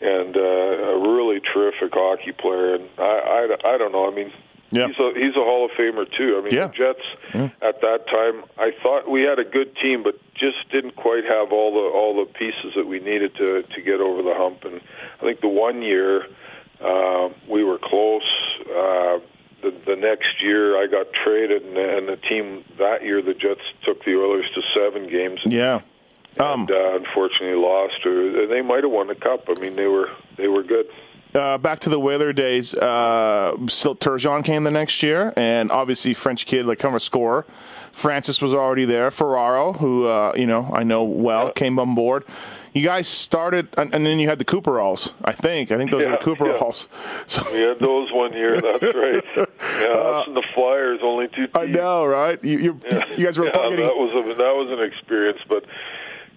and uh, a really terrific hockey player. And I, I, I don't know. I mean, Yeah. he's a he's a Hall of Famer too. I mean, Yeah. the Jets at that time, I thought we had a good team, but just didn't quite have all the all the pieces that we needed to to get over the hump. And I think the one year uh, we were close. Uh, the, the next year, I got traded, and, and the team that year, the Jets took the Oilers to seven games. And Yeah. And uh, unfortunately lost. Or they might have won the cup. I mean, they were they were good. Uh, back to the Whaler days. Uh, Turgeon came the next year, and obviously French kid, like kind of a scorer. Francis was already there. Ferraro, who uh, you know I know well, Yeah. came on board. You guys started, and, and then you had the Cooperalls. I think. I think those Yeah, were the Cooperalls. So We had those one year. That's right. Yeah, us and the Flyers, only two teams. I know, right? You, you, guys were yeah, getting. that was a, that was an experience, but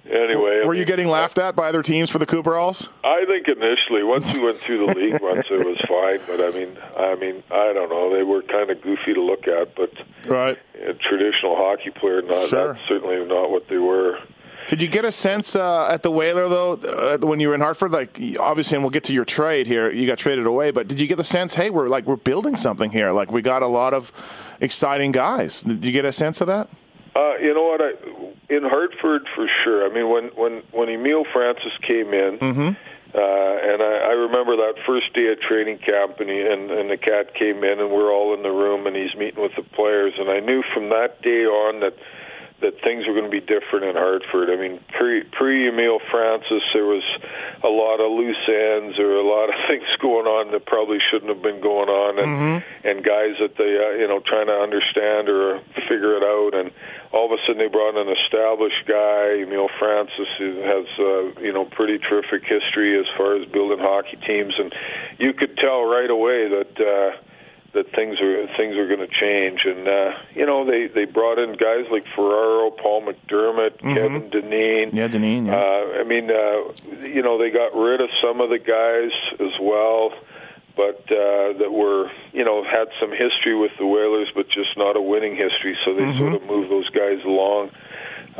anyway. I Were you getting laughed at by other teams for the Cooperalls? I think initially, once you went through the league once, it was fine. But I mean, I mean, I don't know. They were kind of goofy to look at, but Right. a traditional hockey player, not Sure. that's certainly not what they were. Did you get a sense uh, at the Whaler though uh, when you were in Hartford? Like obviously, and we'll get to your trade here. You got traded away, but did you get the sense? Hey, we're like we're building something here. Like we got a lot of exciting guys. Did you get a sense of that? Uh, you know what? I, in Hartford, for sure. I mean, when when when Emile Francis came in, Mm-hmm. uh, and I, I remember that first day at training camp, and he, and and the cat came in, and we're all in the room, and he's meeting with the players, and I knew from that day on that that things were going to be different in Hartford. I mean, pre pre Emile Francis, there was a lot of loose ends or a lot of things going on that probably shouldn't have been going on, and and guys that they uh, you know trying to understand or figure it out, and all of a sudden they brought in an established guy, Emile Francis, who has uh, you know pretty terrific history as far as building hockey teams, and you could tell right away that. Uh, that things are things are going to change. And uh, you know, they they brought in guys like Ferraro, Paul MacDermid, Kevin Dineen. Yeah, Dineen, yeah. Uh, I mean, uh, you know, they got rid of some of the guys as well. But uh, that were, you know, had some history with the Whalers, but just not a winning history. So they sort of moved those guys along.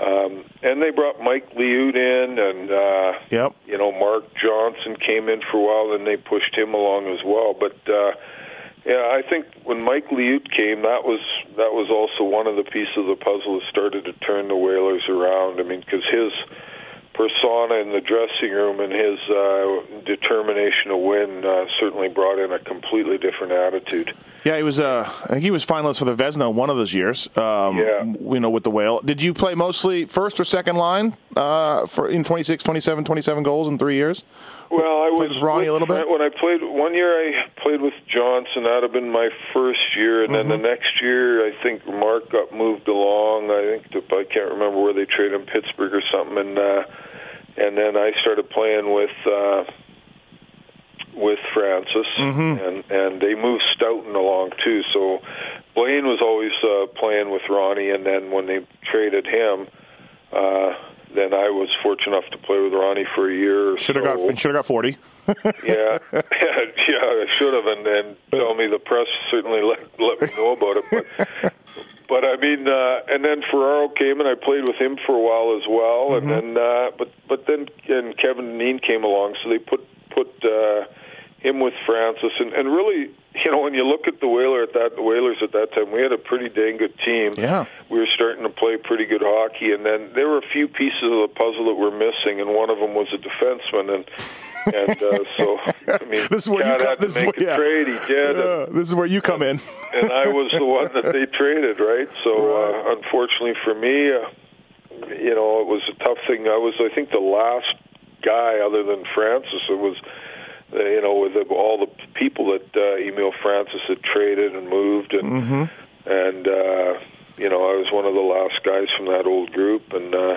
Um, and they brought Mike Liut in, and uh, Yep. you know, Mark Johnson came in for a while, and they pushed him along as well. But uh, yeah, I think when Mike Liut came, that was that was also one of the pieces of the puzzle that started to turn the Whalers around. I mean, because his persona in the dressing room and his uh, determination to win uh, certainly brought in a completely different attitude. Yeah, he was. Uh, I think he was finalist for the Vezina one of those years. Um, Yeah. you know, with the Whale. Did you play mostly first or second line uh, for in 26, 27, 27 goals in three years? Well, I Played was with Ronnie a little bit? When I played one year, I played with Johnson. That'd have been my first year, and then Mm-hmm. the next year, I think Mark got moved along. I think to, I can't remember where they traded him, Pittsburgh or something, and uh, and then I started playing with. Uh, with Francis, Mm-hmm. and and they moved Stoughton along too. So Blaine was always uh, playing with Ronnie, and then when they traded him, uh, then I was fortunate enough to play with Ronnie for a year. Or Should have so. got. Should have got forty. yeah, yeah, I should have, and, and tell me the press certainly let let me know about it. But, but I mean, uh, and then Ferraro came, and I played with him for a while as well, and then uh, but but then and Kevin Neen came along, so they put put uh, him with Francis, and and really, you know, when you look at the Whaler at that the Whalers at that time, we had a pretty dang good team. Yeah. we were starting to play pretty good hockey, and then there were a few pieces of the puzzle that were missing, and one of them was a defenseman, and. and uh, so, I mean, This is where you come- this is where- yeah. trade. He did, and, this is where you come in. and I was the one that they traded, right? So, uh, unfortunately for me, uh, you know, it was a tough thing. I was, I think, the last guy other than Francis. It was, uh, you know, with the, all the people that uh, Emile Francis had traded and moved, and Mm-hmm. and uh, you know, I was one of the last guys from that old group, and uh,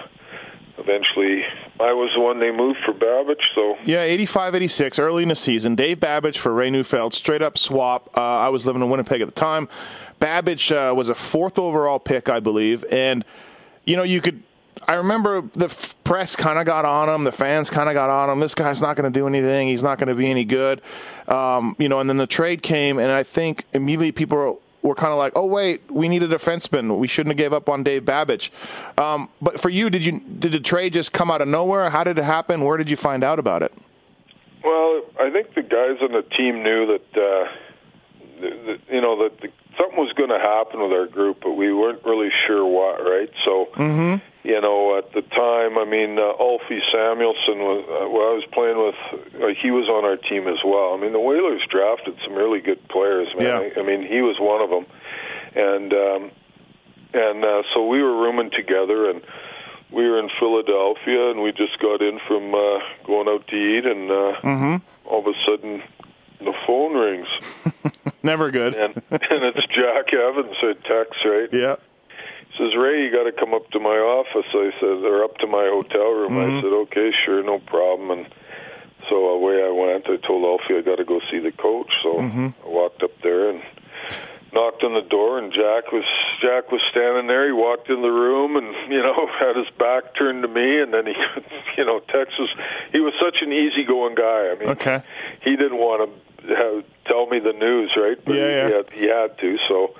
eventually, I was the one they moved for Babych. So. Yeah, 85, 86, early in the season. Dave Babych for Ray Neufeld, straight up swap. Uh, I was living in Winnipeg at the time. Babych uh, was a fourth overall pick, I believe. And, you know, you could. I remember the f- press kind of got on him. The fans kind of got on him. This guy's not going to do anything. He's not going to be any good. Um, you know, and then the trade came, and I think immediately people were, were kind of like, "Oh wait, we need a defenseman. We shouldn't have gave up on Dave Babych." Um, but for you, did you did the trade just come out of nowhere? How did it happen? Where did you find out about it? Well, I think the guys on the team knew that, uh, you know, that the, something was going to happen with our group, but we weren't really sure what, right? So, you know, at the time, I mean, uh, Ulfie Samuelsson was, uh, well, I was playing with, uh, he was on our team as well. I mean, the Whalers drafted some really good players, man. Yeah. I, I mean, he was one of them. And, um, and uh, so we were rooming together, and we were in Philadelphia, and we just got in from uh, going out to eat, and uh, Mm-hmm. all of a sudden the phone rings, Never good. and and it's Jack Evans. I text right. Yeah. He says, Ray, you got to come up to my office. I said, or up to my hotel room. I mm-hmm. said, okay, sure, no problem. And so away I went. I told Alfie I got to go see the coach. So mm-hmm. I walked up there and knocked on the door, and Jack was Jack was standing there. He walked in the room, and you know had his back turned to me, and then he, you know, Texas. He was such an easygoing guy. I mean, Okay. he didn't want to have, tell me the news, right? But Yeah, he, yeah. He, had, he had to. So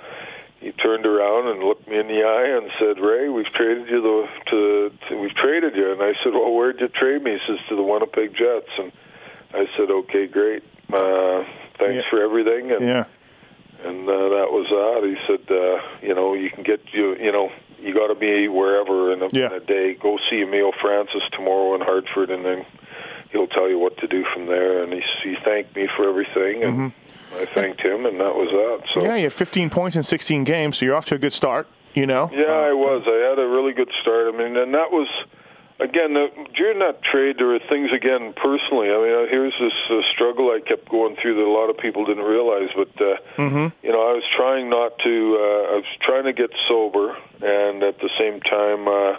he turned around and looked me in the eye and said, "Ray, we've traded you the to, to we've traded you." And I said, "Well, where'd you trade me?" He says, "To the Winnipeg Jets." And I said, "Okay, great. Uh, thanks Yeah. for everything." And Yeah. and uh, that was that. He said, uh, "You know, you can get you. You know, you got to be wherever in a, Yeah. in a day. Go see Emile Francis tomorrow in Hartford, and then he'll tell you what to do from there." And he he thanked me for everything, and I thanked him, and that was that. So Mm-hmm. Yeah, you had 15 points in 16 games, so you're off to a good start. You know. yeah, I was. I had a really good start. I mean, and that was again the, during that trade. There were things again personally. I mean, uh, here's this uh, struggle I kept going through that a lot of people didn't realize. But uh, you know, I was trying not to. Uh, I was trying to get sober, and at the same time, uh,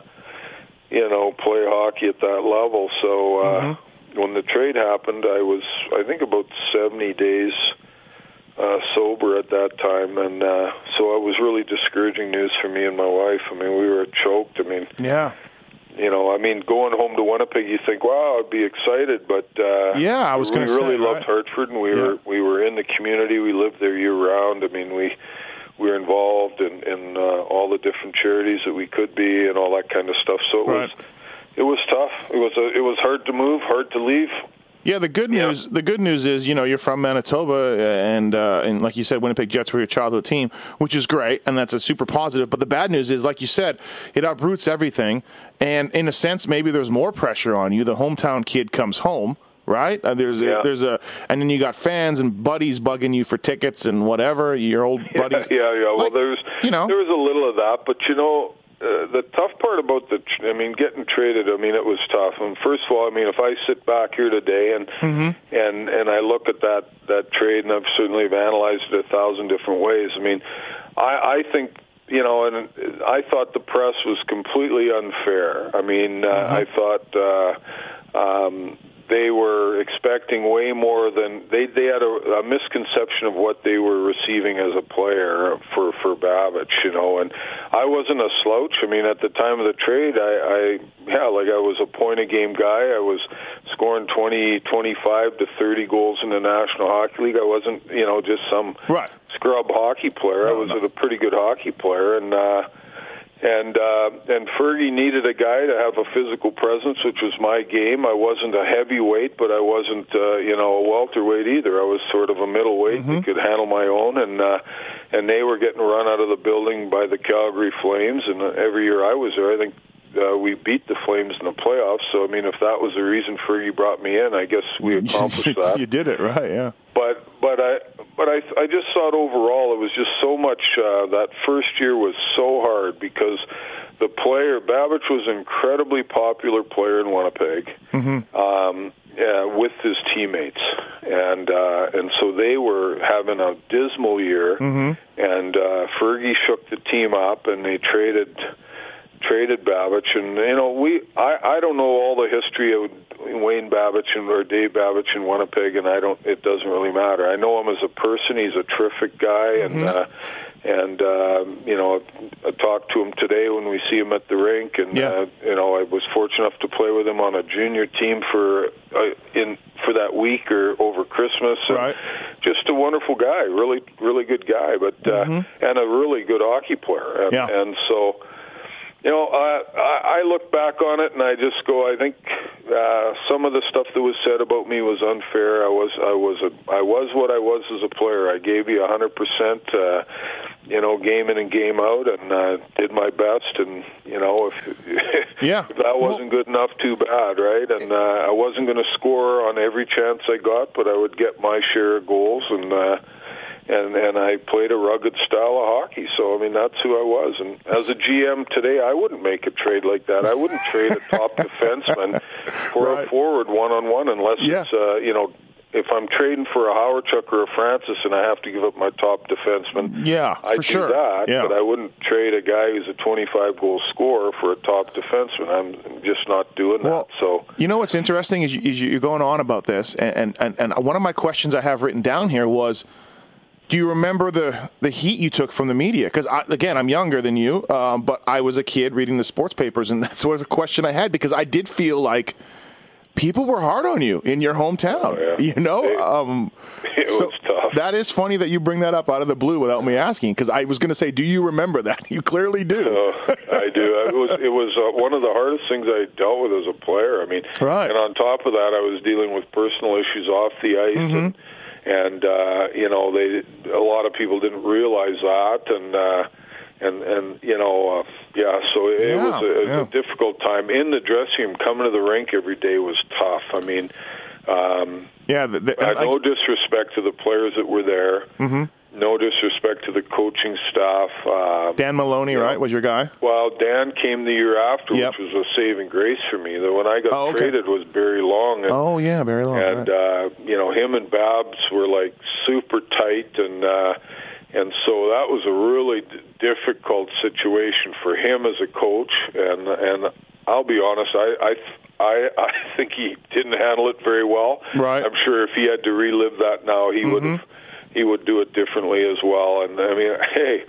you know, play hockey at that level. So uh, when the trade happened, I was I think about seventy days uh, sober at that time, and uh, so it was really discouraging news for me and my wife. I mean, we were choked. I mean, Yeah. you know, I mean, going home to Winnipeg, you think, wow, I'd be excited, but uh, Yeah, I was we really say, loved right. Hartford, and we Yeah. were we were in the community. We lived there year round. I mean, we we were involved in in uh, all the different charities that we could be, and all that kind of stuff. So it was Right. It was tough. It was a, it was hard to move, hard to leave. Yeah, the good Yeah. news. The good news is, you know, you're from Manitoba, and uh, and like you said, Winnipeg Jets were your childhood team, which is great, and that's a super positive. But the bad news is, like you said, it uproots everything, and in a sense, maybe there's more pressure on you. The hometown kid comes home, right? Uh, there's Yeah. a, there's a, and then you got fans and buddies bugging you for tickets and whatever. Your old buddies, Yeah, yeah. Well, Like, there's you know. there was a little of that, but you know, uh, the tough part about the, tr- I mean, getting traded. I mean, it was tough. And first of all, I mean, if I sit back here today and Mm-hmm. and and I look at that that trade, and I've certainly have analyzed it a thousand different ways. I mean, I I think. You know, and I thought the press was completely unfair. I mean, uh, Mm-hmm. I thought uh, um, they were expecting way more than they they had a, a misconception of what they were receiving as a player for for Babych, you know. And I wasn't a slouch. I mean, at the time of the trade, I, I yeah, like I was a point a game guy. I was scoring twenty twenty five to thirty goals in the National Hockey League. I wasn't, you know, just some Right. scrub hockey player. I was no. a pretty good hockey player, and uh, and uh, and Fergie needed a guy to have a physical presence, which was my game. I wasn't a heavyweight, but I wasn't uh, you know a welterweight either. I was sort of a middleweight Mm-hmm. that could handle my own, and uh, and they were getting run out of the building by the Calgary Flames. And uh, every year I was there, I think. Uh, we beat the Flames in the playoffs, so I mean, if that was the reason Fergie brought me in, I guess we accomplished that you did it right. Yeah. But but I but I I just thought overall it was just so much uh, that first year was so hard because the player Babych was an incredibly popular player in Winnipeg. Um, yeah, with his teammates, and uh, and so they were having a dismal year, and uh, Fergie shook the team up, and they traded traded Babych, and you know we I I don't know all the history of Wayne Babych and or Dave Babych in Winnipeg, and I don't it doesn't really matter. I know him as a person; he's a terrific guy, and uh, and um, you know I, I talked to him today when we see him at the rink, and Yeah. uh, you know I was fortunate enough to play with him on a junior team for uh, in for that week or over Christmas. And Right. Just a wonderful guy, really really good guy, but uh, and a really good hockey player, and, Yeah. and so you know, uh, I, I look back on it and I just go. I think uh, some of the stuff that was said about me was unfair. I was, I was, a, I was what I was as a player. I gave you a hundred percent, uh, you know, game in and game out, and uh, did my best. And you know, if, Yeah. if that wasn't good enough, too bad, right? And uh, I wasn't going to score on every chance I got, but I would get my share of goals and. Uh, and and I played a rugged style of hockey. So I mean that's who I was. And as a GM today, I wouldn't make a trade like that. I wouldn't trade a top defenseman for Right. a forward one on one unless Yeah. it's uh, you know. If I'm trading for a Hawerchuk or a Francis and I have to give up my top defenseman, Yeah, I'd for do sure. that. Yeah. But I wouldn't trade a guy who's a 25 goal scorer for a top defenseman. I'm just not doing Well, that. So you know what's interesting is, you, is you're going on about this, and, and and one of my questions I have written down here was, do you remember the the heat you took from the media? Because again, I'm younger than you, um, but I was a kid reading the sports papers, and that's was a question I had because I did feel like people were hard on you in your hometown. Oh, yeah. You know, Hey, um, it so was tough. that is funny that you bring that up out of the blue without me asking because I was going to say, do you remember that? You clearly do. Uh, I do. It was it was uh, one of the hardest things I dealt with as a player. I mean, Right. and on top of that, I was dealing with personal issues off the ice, Mm-hmm. and and uh, you know, they a lot of people didn't realize that, and uh, and and you know, uh, yeah. So it, Yeah, was, a, it was yeah. a difficult time in the dressing room. Coming to the rink every day was tough. I mean. Um, yeah, the, the, uh, and I- no disrespect to the players that were there. Mm-hmm. No disrespect to the coaching staff. Uh, Dan Maloney, Yeah. right, was your guy? well, Dan came the year after, Yep. which was a saving grace for me. The when I got Oh, okay. traded was Barry Long, and, Oh yeah, very long. and right. uh, you know him and Babs were like super tight, and uh, and so that was a really d- difficult situation for him as a coach. And and I'll be honest, I. I I, I think he didn't handle it very well. Right. I'm sure if he had to relive that now, he would have he would do it differently as well. And I mean, hey,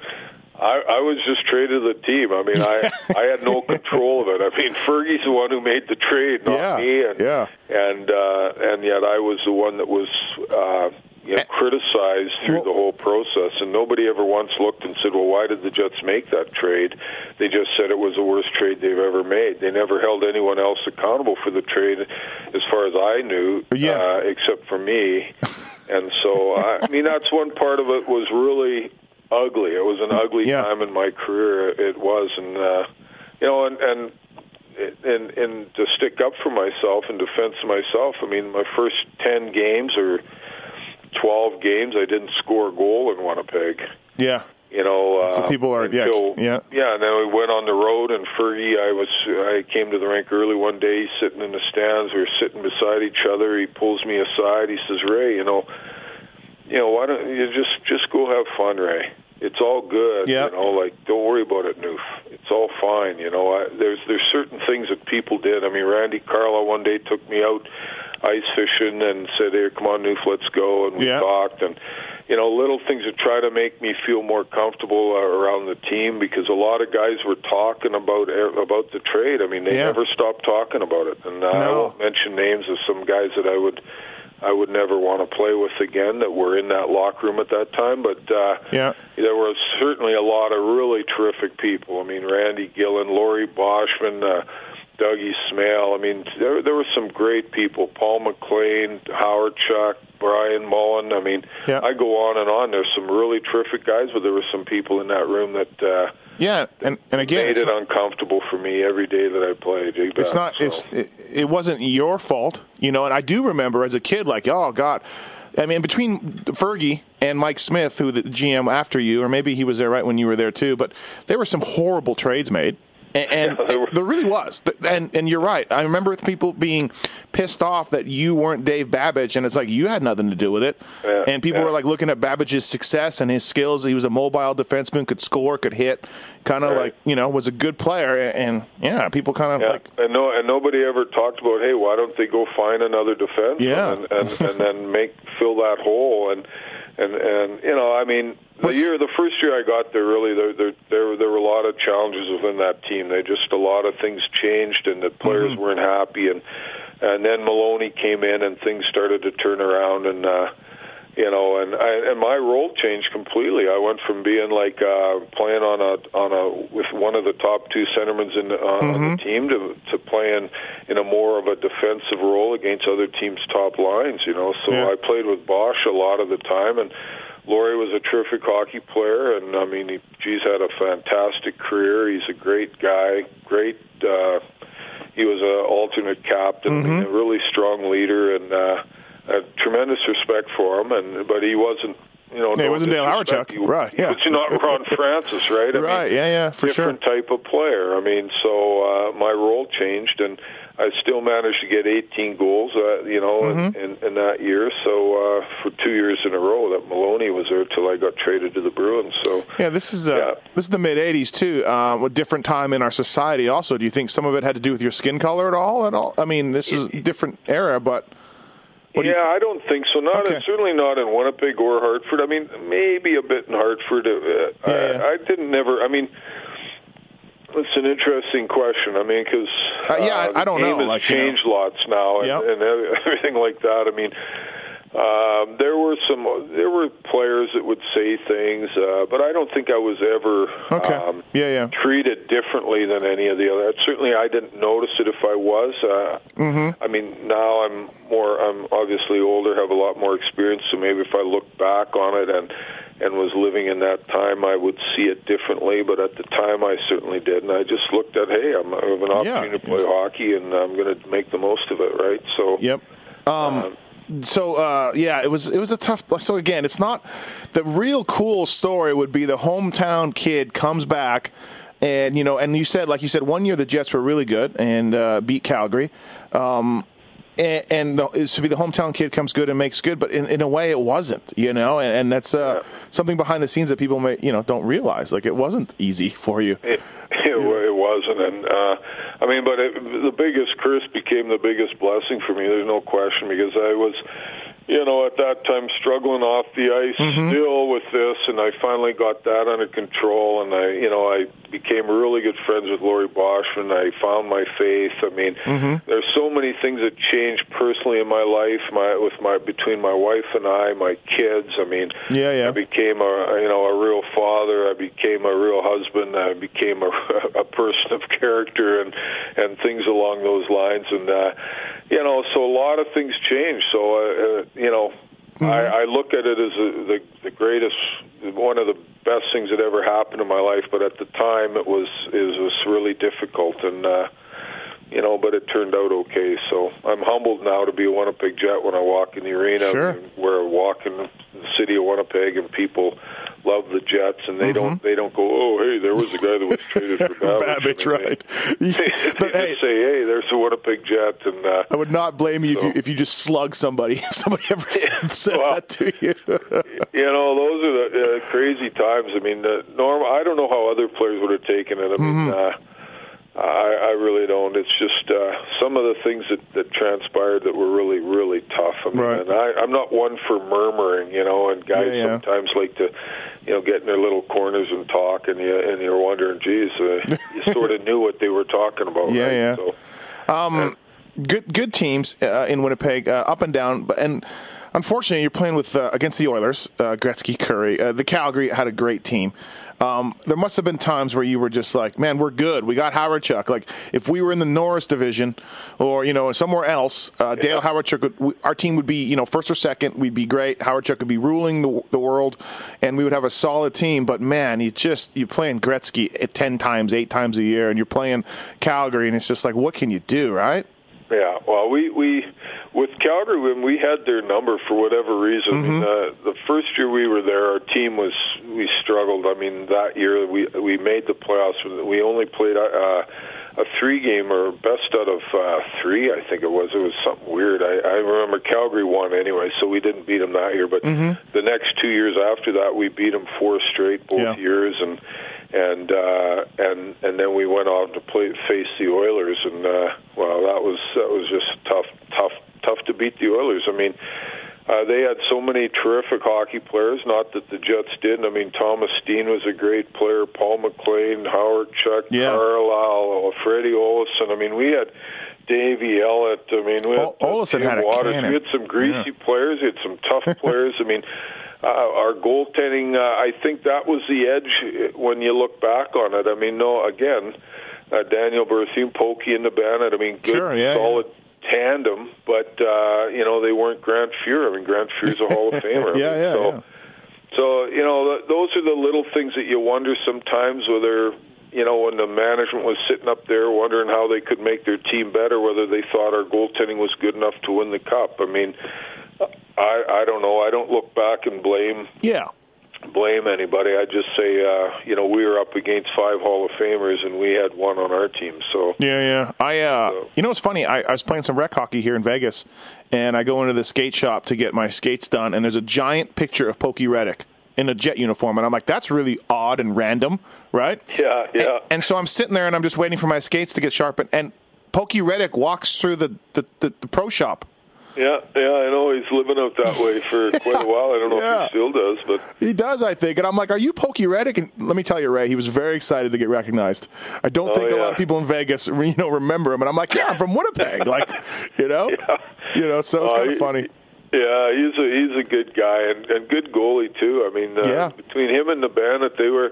I, I was just traded the team. I mean, I I had no control of it. I mean, Fergie's the one who made the trade, not Yeah, me. And yeah. and uh, and yet I was the one that was uh, you know, criticized through the whole process. And nobody ever once looked and said, "Well, why did the Jets make that trade?" They just said it was the worst trade they've ever made. They never held anyone else accountable for the trade, as far as I knew, Yeah. uh, except for me. and so, I, I mean, that's one part of it was really ugly. It was an ugly Yeah. time in my career. It was, and uh, you know, and and and and to stick up for myself in defense of myself. I mean, my first ten games or twelve games, I didn't score a goal in Winnipeg. yeah. You know, uh, So people are- yeah, until, yeah. yeah. And then we went on the road, and Fergie, I was, I came to the rink early one day, sitting in the stands. We were sitting beside each other. He pulls me aside. He says, "Ray, you know, you know, why don't you just just go have fun, Ray? It's all good. Yeah. You know, like don't worry about it, Noof. It's all fine. You know, I, there's there's certain things that people did. I mean, Randy Carlyle one day took me out ice fishing and said, "Here, come on, Noof, let's go." And we Yeah. talked and. You know, little things that try to make me feel more comfortable uh, around the team because a lot of guys were talking about about the trade. I mean, they Yeah. never stopped talking about it, and uh, I won't mention names of some guys that I would I would never want to play with again that were in that locker room at that time. But uh, Yeah. there was certainly a lot of really terrific people. I mean, Randy Gilhen, Laurie Boschman, uh, Dougie Smail. I mean, there there were some great people. Paul McLean, Howard Chuck, Brian Mullen. I mean, Yeah. I go on and on. There's some really terrific guys, but there were some people in that room that. Uh, Yeah, and and again, made it not, uncomfortable for me every day that I played. It's not So- it's it, it wasn't your fault, you know. And I do remember as a kid, like, oh god, I mean, between Fergie and Mike Smith, who the GM after you, or maybe he was there right when you were there too, but there were some horrible trades made. And, and there really was, and and you're right. I remember people being pissed off that you weren't Dave Babych, and it's like you had nothing to do with it. Yeah, and people yeah. were like looking at Babych's success and his skills. He was a mobile defenseman, could score, could hit, kind of Right. like you know was a good player. And, and yeah, people kind of Yeah, like and no, and nobody ever talked about, hey, why don't they go find another defense? Yeah. and, and, and then make fill that hole and and and you know, I mean, the year, the first year I got there, really, there there there, there were a lot of challenges within that team. They just a lot of things changed, and the players Mm-hmm. weren't happy, and and then Maloney came in, and things started to turn around, and. uh you know, and I, and my role changed completely. I went from being like uh, playing on a on a with one of the top two centermen in the, uh, on the team to to playing in a more of a defensive role against other teams' top lines. You know, so Yeah. I played with Bosch a lot of the time, and Laurie was a terrific hockey player, and I mean, he, geez, had a fantastic career. He's a great guy, great. Uh, he was a alternate captain, mean, a really strong leader, and uh, I had tremendous respect for him. And but he wasn't you know, Yeah, it wasn't Dale he- Right, yeah. It's not Ron Francis, right? I Right, mean, yeah, yeah, for sure. different type of player. I mean, so uh, my role changed, and I still managed to get 18 goals, uh, you know, Mm-hmm. in, in, in that year. So uh, for two years in a row, that Maloney was there till I got traded to the Bruins. So Yeah, this is uh, Yeah. this is the mid '80s too. Uh, a different time in our society. Also, do you think some of it had to do with your skin color at all? At all? I mean, this is a different era, but what yeah, you th- I don't think so. Not Okay. certainly not in Winnipeg or Hartford. I mean, maybe a bit in Hartford. Uh, Yeah, yeah. I, I didn't never. I mean, it's an interesting question. I mean, because Uh, yeah, I- I don't know, like, you know. changed lots now, and, Yep. and everything like that. I mean. Um, there were some. There were players that would say things, uh, but I don't think I was ever Okay. um, Yeah, yeah. treated differently than any of the other. Certainly, I didn't notice it if I was. Uh, Mm-hmm. I mean, now I'm more. I'm obviously older, have a lot more experience. So maybe if I look back on it and and was living in that time, I would see it differently. But at the time, I certainly did, and I just looked at, hey, I'm, I have an opportunity to play hockey, and I'm going to make the most of it, right? So, Yep. Um, so uh, yeah, it was it was a tough. So again, it's not the real cool story. Would be the hometown kid comes back, and you know, and you said like you said, one year the Jets were really good and uh, beat Calgary. Um, and, and the, it should be the hometown kid comes good and makes good, but in, in a way it wasn't, you know, and, and that's uh, Yeah. something behind the scenes that people may, you know, don't realize. Like it wasn't easy for you. It, it, it wasn't, and uh, I mean, but it, the biggest curse became the biggest blessing for me. There's no question because I was, you know, at that time struggling off the ice still with this, and I finally got that under control, and I, you know, I became really good friends with Laurie Bosch, and I found my faith. I mean, there's so many things that changed personally in my life, my with my between my wife and I, my kids. I mean, Yeah, yeah. I became a you know a real father. I became a real husband. I became a, a person of character and and things along those lines. And uh, you know, so a lot of things changed. So uh, uh, you know, I, I look at it as a, the the greatest, one of the best things that ever happened in my life. But at the time, it was it was really difficult and. uh you know, but it turned out okay. So I'm humbled now to be a Winnipeg Jet when I walk in the arena. Sure. Where I walk in the city of Winnipeg, and people love the Jets, and they Mm-hmm. don't they don't go, oh hey, there was a guy that was traded for Babych. Babych, I mean, right? They, they But, just hey, say, hey, there's a Winnipeg Jet, and uh, I would not blame you if you if you just slug somebody. If somebody ever said, said Well, that to you. you know, those are the uh, crazy times. I mean, uh, Norm, I don't know how other players would have taken it. I mean, uh, I, I really don't. It's just uh, some of the things that, that transpired that were really, really tough. I mean, Right. and I, I'm not one for murmuring, you know, and guys Yeah, yeah. sometimes like to, you know, get in their little corners and talk, and you and you're wondering, geez, uh, you sort of knew what they were talking about. Yeah, right? yeah. So, good good teams uh, in Winnipeg, uh, up and down, but and. Unfortunately, you're playing with uh, against the Oilers, uh, Gretzky, Kurri. Uh, the Calgary had a great team. Um, there must have been times where you were just like, "Man, we're good. We got Hawerchuk." Like if we were in the Norris division, or you know somewhere else, uh, Dale Hawerchuk, would, we, our team would be you know first or second. We'd be great. Hawerchuk would be ruling the, the world, and we would have a solid team. But man, you just you're playing Gretzky at ten times, eight times a year, and you're playing Calgary, and it's just like, what can you do, right? Yeah, well, we we with Calgary when we had their number for whatever reason. Mean, uh, the first year we were there, our team was we struggled. I mean, that year we we made the playoffs. We only played uh, a three game or best out of uh, three, I think it was. It was something weird. I, I remember Calgary won anyway, so we didn't beat them that year. But the next two years after that, we beat them four straight both Yeah. years, and and uh, and and then we went on to play face the Oilers, and uh, well, that was that was just tough, tough, tough to beat the Oilers. I mean. Uh, they had so many terrific hockey players. Not that the Jets didn't. I mean, Thomas Steen was a great player. Paul McLean, Hawerchuk, Yeah. Carlyle, Freddie Olausson. I mean, we had Davey Ellett. I mean, we had Ol- had a Waters. cannon. We had some greasy players. We had some tough players. I mean, uh, our goaltending. Uh, I think that was the edge when you look back on it. I mean, no, again, uh, Daniel Berthiaume, Pokey in the Bandit. I mean, good, Sure, yeah, solid tandem, but uh, you know they weren't Grant Fuhr. I mean, Grant Fuhr's a Hall of Famer. I Yeah, mean, yeah, so, yeah. so you know, th- those are the little things that you wonder sometimes whether you know when the management was sitting up there wondering how they could make their team better, whether they thought our goaltending was good enough to win the cup. I mean. I I don't know. I don't look back and blame Yeah. blame anybody. I just say, uh, you know, we were up against five Hall of Famers and we had one on our team. So Yeah, yeah. I, uh, So- you know, what's funny. I, I was playing some rec hockey here in Vegas, and I go into the skate shop to get my skates done, and there's a giant picture of Pokey Reddick in a jet uniform, and I'm like, that's really odd and random, right? yeah, yeah, And, and so I'm sitting there, and I'm just waiting for my skates to get sharpened, and Pokey Reddick walks through the the, the, the pro shop. Yeah, yeah. I know he's living out that way for quite a while. I don't know Yeah. if he still does, but He does, I think. And I'm like, are you Pokey Reddick? And let me tell you, Ray, he was very excited to get recognized. I don't think a Oh, lot of people in Vegas, you know, remember him. And I'm like, yeah, I'm from Winnipeg. Like, you know? You know, so it's Uh, kind of funny. Yeah, he's a he's a good guy and, and good goalie too. I mean, uh, Yeah. between him and the Bandit, they were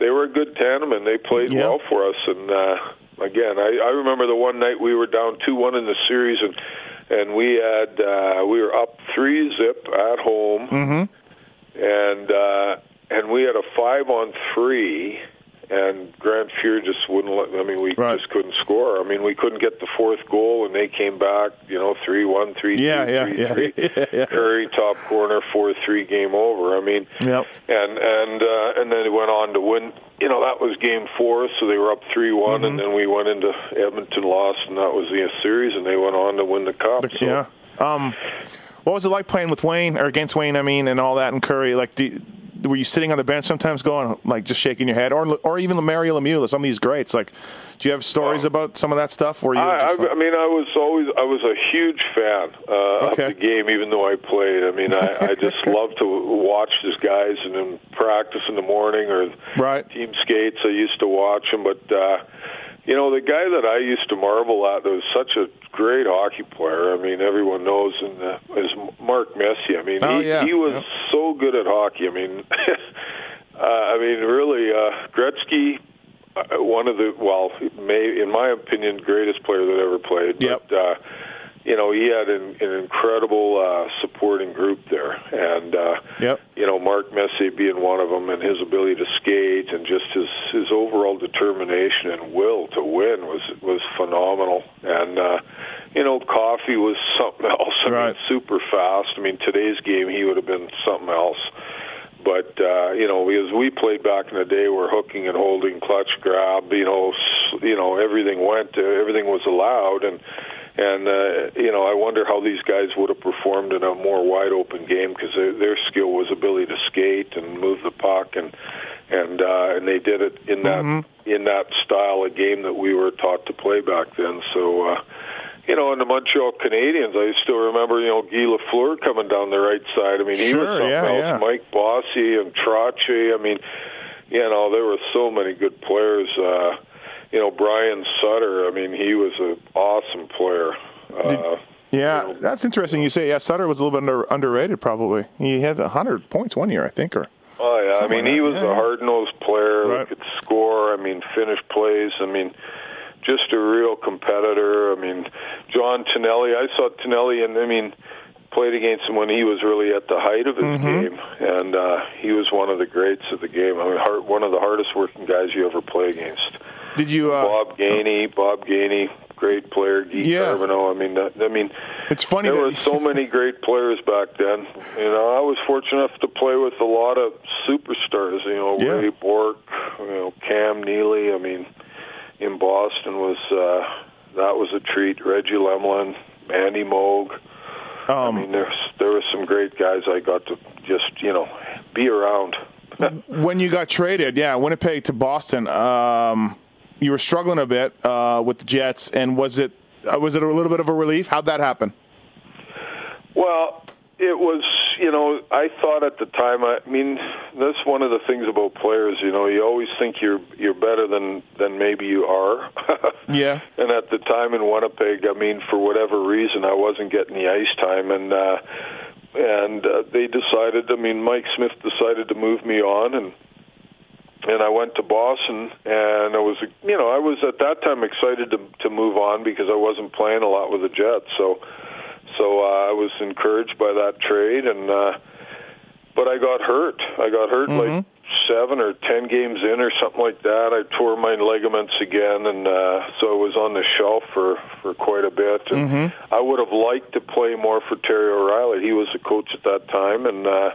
they were a good tandem and they played Yeah. well for us. And uh, again, I, I remember the one night we were down two one in the series and and we had uh, we were up three zip at home, Mm-hmm. and uh, and we had a five on three. And Grant Fuhr just wouldn't let. I mean, we Right. just couldn't score. I mean, we couldn't get the fourth goal, and they came back. You know, three one, three Yeah, two, yeah, three, yeah, three. yeah, yeah. Kurri top corner, four three game over. I mean, Yep. and and uh, and then they went on to win. You know, that was game four, so they were up three one, Mm-hmm. and then we went into Edmonton, lost, and that was the series, and they went on to win the cup. So, Yeah. Um, what was it like playing with Wayne or against Wayne? I mean, and all that, and Kurri. Like, do, were you sitting on the bench sometimes, going like just shaking your head, or or even Mario Lemieux, some of these greats? Like, do you have stories about some of that stuff? Where you? I, I, like- I mean, I was always I was a huge fan uh, Okay. of the game, even though I played. I mean, I, I just love to watch these guys and in practice in the morning or Right. team skates. I used to watch them, but uh, you know, the guy that I used to marvel at that was such a great hockey player. I mean, everyone knows and uh, is Mark Messier. I mean, Oh, he, yeah. he was Yep. so good at hockey. I mean, uh, I mean, really, uh, Gretzky uh, one of the well, may in my opinion, greatest player that ever played. Yep. But uh, you know, he had an, an incredible uh, supporting group there, and uh, Yep. you know, Mark Messier being one of them, and his ability to skate, and just his his overall determination and will to win was was phenomenal. And uh, you know, Coffey was something else. I Right. mean, super fast. I mean, today's game he would have been something else. But uh, you know, as we played back in the day where hooking and holding, clutch grab, you know, s- you know, everything went, uh, everything was allowed, and and uh, you know, I wonder how these guys would have performed in a more wide open game because their, their skill was ability to skate and move the puck, and and uh, and they did it in that in that style of game that we were taught to play back then. So. Uh, you know, and the Montreal Canadiens, I still remember, you know, Guy Lafleur coming down the right side. I mean, he Sure, was something yeah, else. yeah. Mike Bossy and Trottier. I mean, you know, there were so many good players. Uh, you know, Brian Sutter. I mean, he was an awesome player. Uh, yeah, you know, that's interesting. You say yeah, Sutter was a little bit under, underrated. Probably he had hundred points one year, I think, or Oh yeah, I mean he was yeah, a hard nosed player Right. could score. I mean, finish plays. I mean, just a real competitor. I mean, John Tonelli. I saw Tonelli, and I mean, played against him when he was really at the height of his Mm-hmm. game, and uh, he was one of the greats of the game. I mean, hard, one of the hardest working guys you ever play against. Did you? Uh, Bob Gainey, Bob Gainey, great player. Guy Yeah. Carbonneau. I mean, that, I mean, It's funny there that were so many great players back then. You know, I was fortunate enough to play with a lot of superstars. You know, Yeah. Ray Bourque, you know, Cam Neely. I mean, in Boston was uh, that was a treat. Reggie Lemelin, Andy Moog. I um, mean, there's there were some great guys I got to just you know be around. when you got traded, yeah, Winnipeg to Boston, um, you were struggling a bit uh, with the Jets, and was it uh, was it a little bit of a relief? How'd that happen? Well, it was, you know, I thought at the time. I mean, that's one of the things about players. You know, you always think you're you're better than than maybe you are. Yeah. And at the time in Winnipeg, I mean, for whatever reason, I wasn't getting the ice time, and uh, and uh, they decided. I mean, Mike Smith decided to move me on, and and I went to Boston, and I was, you know, I was at that time excited to to move on because I wasn't playing a lot with the Jets, so so uh, I was encouraged by that trade, and uh, but I got hurt. I got hurt like seven or ten games in or something like that, I tore my ligaments again, and uh, so I was on the shelf for for quite a bit. And Mm-hmm. I would have liked to play more for Terry O'Reilly. He was the coach at that time, and uh,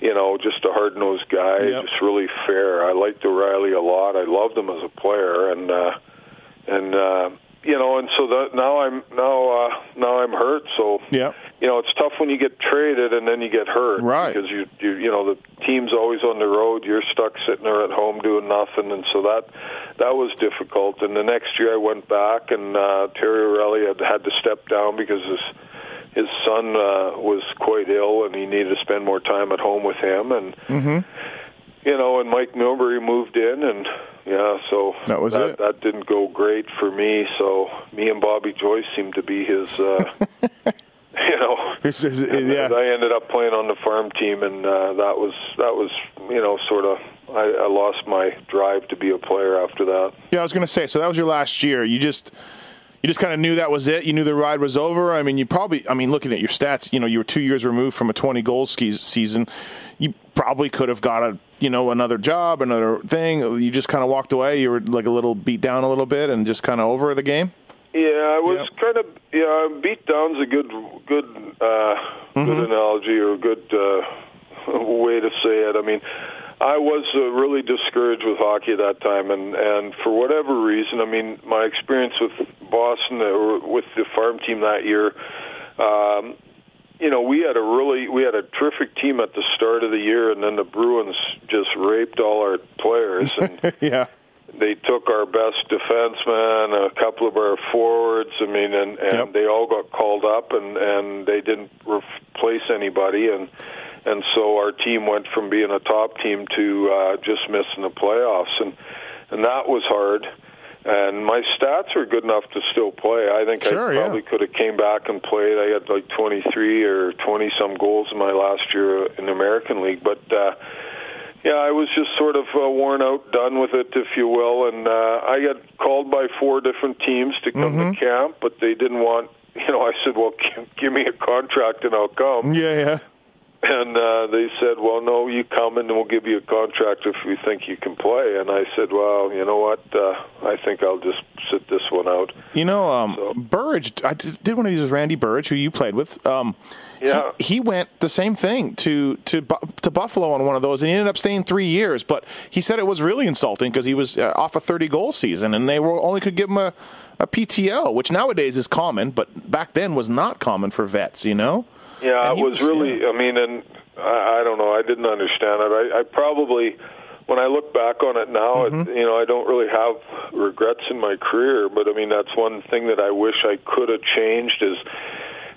you know, just a hard nosed guy, Yep. just really fair. I liked O'Reilly a lot. I loved him as a player, and uh, and uh, you know, and so that now I'm now uh, now I'm hurt. So Yep. you know, it's tough when you get traded and then you get hurt, Right. Because you you you know the team's always on the road. You're stuck sitting there at home doing nothing, and so that that was difficult. And the next year I went back, and uh, Terry O'Reilly had had to step down because his his son uh, was quite ill, and he needed to spend more time at home with him. And Mm-hmm. you know, and Mike Milbury moved in, and yeah, so That was that, it. that didn't go great for me. So me and Bobby Joyce seemed to be his. Uh, you know, It's- it's- yeah. I ended up playing on the farm team, and uh, that was that was you know sort of I, I lost my drive to be a player after that. Yeah, I was going to say. So that was your last year. You just you just kind of knew that was it. You knew the ride was over. I mean, you probably. I mean, looking at your stats, you know, you were two years removed from a twenty goal ski season. You probably could have got a you know another job, another thing. You just kind of walked away. You were like a little beat down a little bit, and just kind of over the game. Yeah, I was Yep. kind of yeah. Beat down's a good good uh, Mm-hmm. good analogy or a good uh, way to say it. I mean, I was uh, really discouraged with hockey at that time, and and for whatever reason, I mean, my experience with Boston or with the farm team that year. Um, you know, we had a really we had a terrific team at the start of the year, and then the Bruins just raped all our players. And yeah. They took our best defenseman, a couple of our forwards. I mean, and and Yep. they all got called up, and and they didn't replace anybody, and and so our team went from being a top team to uh, just missing the playoffs, and and that was hard. And my stats were good enough to still play. I think Sure, I yeah. probably could have came back and played. I had like 23 or 20 some goals in my last year in the American League, but. uh yeah, I was just sort of uh, worn out, done with it, if you will, and uh, I got called by four different teams to come Mm-hmm. to camp, but they didn't want. You know, I said, "Well, give, give me a contract and I'll come." Yeah. Yeah. And uh, they said, "Well, no, you come and we'll give you a contract if we think you can play." And I said, "Well, you know what? Uh, I think I'll just sit this one out." You know, um, So- Burridge. I did did one of these with Randy Burridge, who you played with. Um, Yeah. he, he went the same thing to to to Buffalo on one of those, and he ended up staying three years. But he said it was really insulting because he was uh, off a thirty goal season, and they were only could give him a, a PTO, which nowadays is common, but back then was not common for vets. You know. Yeah, it he was, really. yeah. I mean, and I, I don't know. I didn't understand it. I, I probably, when I look back on it now, Mm-hmm. it, you know, I don't really have regrets in my career. But I mean, that's one thing that I wish I could have changed. Is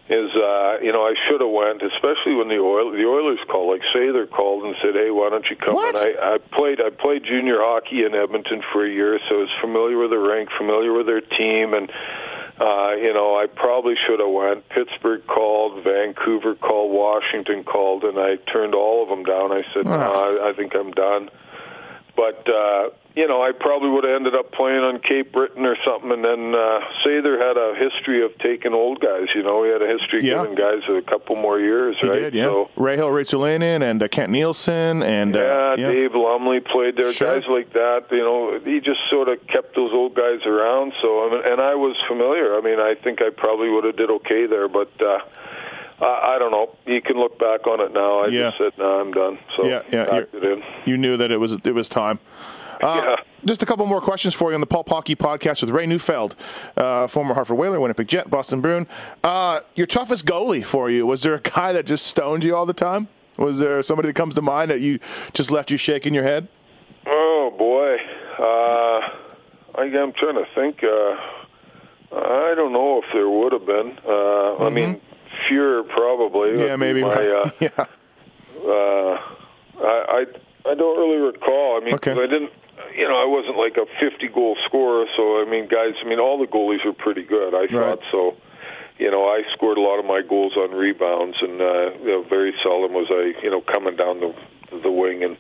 is uh, you know I should have went, especially when the oil the Oilers called, like Sather called and said, "Hey, why don't you come?" What? And I, I played I played junior hockey in Edmonton for a year, so I was familiar with the rink, familiar with their team, and uh, you know I probably should have went. Pittsburgh called, Vancouver called, Washington called, and I turned all of them down. I said, "No, I, I think I'm done." But uh, you know, I probably would have ended up playing on Cape Breton or something. And then uh, Sather had a history of taking old guys. You know, he had a history of Yeah. giving guys a couple more years, He right? did, yeah. So, Ray Hill, Rachel Linen, and uh, Kent Nilsson, and yeah, uh, yeah. Dave Lumley played there. Sure. Guys like that, you know, he just sort of kept those old guys around. So, I mean, and I was familiar. I mean, I think I probably would have did okay there, but uh, I, I don't know. You can look back on it now. I Yeah. just said, "No, I'm done." So, Yeah, yeah, it in. you knew that it was it was time. Uh, Yeah. Just a couple more questions for you on the Pulp Hockey Podcast with Ray Neufeld, uh, former Hartford Whaler, Winnipeg Jet, Boston Bruin. Uh, your toughest goalie for you was there a guy that just stoned you all the time? Was there somebody that comes to mind that you just left you shaking your head? Oh boy, uh, I, I'm trying to think. Uh, I don't know if there would have been. Uh, I mean, Fuhrer probably. Mm-hmm. Yeah, maybe. My, right. uh, yeah. uh, I, I I don't really recall. I mean, Okay. I didn't. You know, I wasn't like a 50 goal scorer. So I mean, guys. I mean, all the goalies are pretty good. I thought so. You know, I scored a lot of my goals on rebounds, and uh, you know, very seldom was I, you know, coming down the the wing and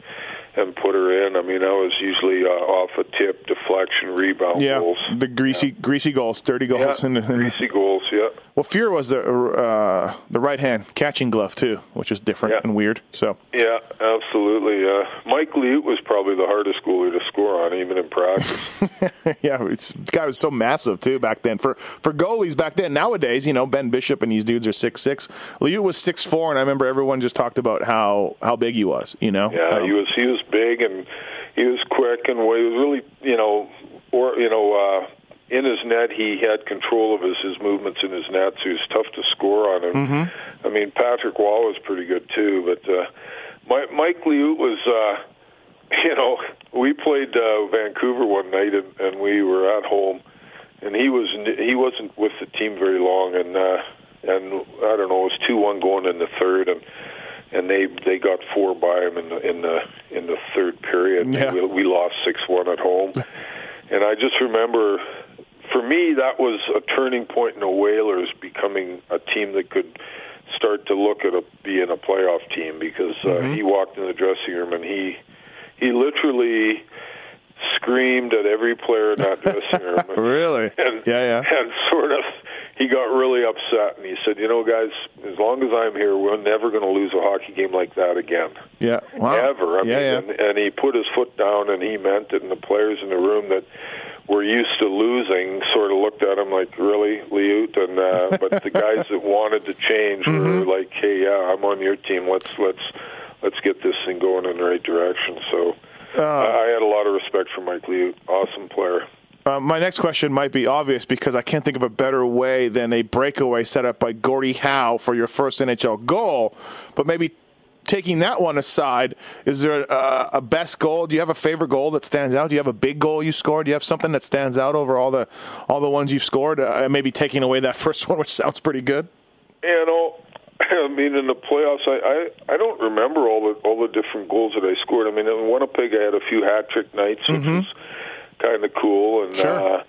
and put her in. I mean, I was usually uh, off a tip, deflection, rebound Yeah, goals. the greasy, greasy goals, dirty Yeah, goals. and, and- greasy goals. Yeah. Well, was the uh, the right hand catching glove too, which is different Yeah. and weird. So Yeah, absolutely. Uh, Mike Liut was probably the hardest goalie to score on, even in practice. yeah, it's, the guy was so massive too back then. For for goalies back then, nowadays, you know, Ben Bishop and these dudes are six six. Liut was six four, and I remember everyone just talked about how how big he was. You know, Yeah, Um, he was he was big and he was quick and he was really you know or you know uh, in his net he had control of his his movements in his net, so he was tough to score on. And Mm-hmm. I mean Patrick Wall was pretty good too, but uh, Mike, Mike Liut was. Uh, you know, we played uh, Vancouver one night, and, and we were at home, and he was he wasn't with the team very long, and uh, and I don't know, it was two one going in the third, and and they they got four by him in the in the in the third period. Yeah. We, we lost six one at home, and I just remember. For me, that was a turning point in the Whalers becoming a team that could start to look at a being a playoff team because uh, he walked in the dressing room and he he literally screamed at every player in that dressing room. really, And, yeah, yeah. And sort of, he got really upset, and he said, "You know, guys, as long as I'm here, we're never going to lose a hockey game like that again, Yeah, wow. ever." I yeah, mean, yeah. And, and he put his foot down, and he meant it. And the players in the room that were used to losing sort of looked at him like, "Really, Liut?" And uh, but the guys that wanted to change were Mm-hmm. like, "Hey, yeah, I'm on your team. Let's let's let's get this thing going in the right direction." So. Uh. I I had a lot of respect for Mike Liut. Awesome player. Uh, my next question might be obvious because I can't think of a better way than a breakaway set up by Gordie Howe for your first NHL goal. But maybe taking that one aside, is there a, a best goal? Do you have a favorite goal that stands out? Do you have a big goal you scored? Do you have something that stands out over all the all the ones you've scored? Uh, maybe taking away that first one, which sounds pretty good. You know, I mean, in the playoffs, I, I I don't remember all the all the different goals that I scored. I mean, in Winnipeg, I had a few hat trick nights, which was kind of cool, and Mm-hmm. Sure. uh,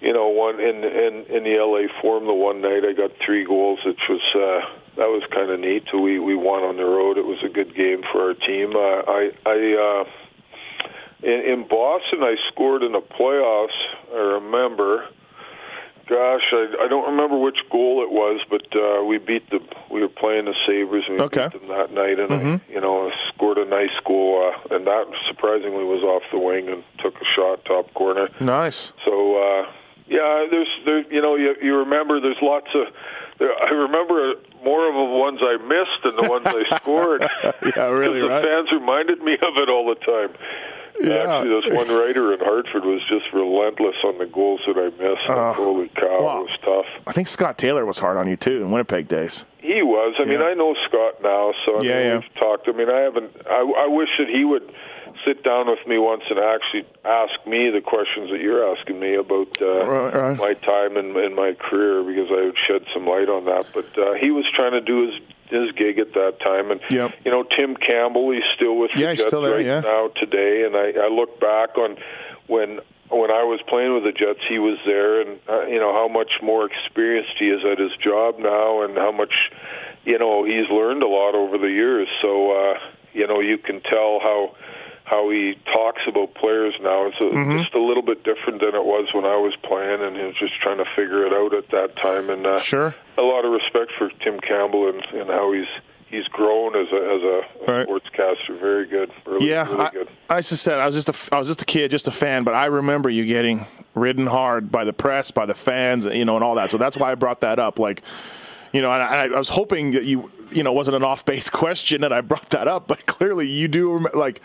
you know, one in in in the LA Forum, the one night I got three goals, which was uh, that was kind of neat. We we won on the road. It was a good game for our team. Uh, I I. Uh, in, in Boston, I scored in the playoffs. I remember. Gosh, I, I don't remember which goal it was, but uh, we beat the. We were playing the Sabres, and we Okay. beat them that night, and I, you know, scored a nice goal, uh, and that surprisingly was off the wing and took a shot top corner. Nice. So uh, yeah, there's there you know you you remember there's lots of there, I remember more of the ones I missed than the ones I scored. Yeah, really, the right? fans reminded me of it all the time. Yeah. Actually, this one writer in Hartford was just relentless on the goals that I missed. Uh, Holy cow, wow. it was tough. I think Scott Taylor was hard on you too in Winnipeg days. He was. I mean, I know Scott now, so I Yeah, mean, yeah. we've talked. I mean, I haven't. I, I wish that he would sit down with me once and actually ask me the questions that you're asking me about uh, Right, right. my time in, in my career because I would shed some light on that. But uh, he was trying to do his his gig at that time, and Yep. you know, Tim Campbell, he's still with Yeah, the Jets there, right yeah. now today, and I, I look back on when when I was playing with the Jets, he was there, and uh, you know how much more experienced he is at his job now, and how much you know he's learned a lot over the years. So uh, you know you can tell how how he talks about players now. It's a, Mm-hmm. just a little bit different than it was when I was playing, and he was just trying to figure it out at that time. And uh, Sure. a lot of respect for Tim Campbell and, and how he's he's grown as a as a, Right. sportscaster. Very good. Really, Yeah, really I, good. I just said I was just a I was just a kid, just a fan, but I remember you getting ridden hard by the press, by the fans, you know, and all that. So that's why I brought that up. Like, you know, and I, I was hoping that you, you know, it wasn't an off base question that I brought that up, but clearly you do, like,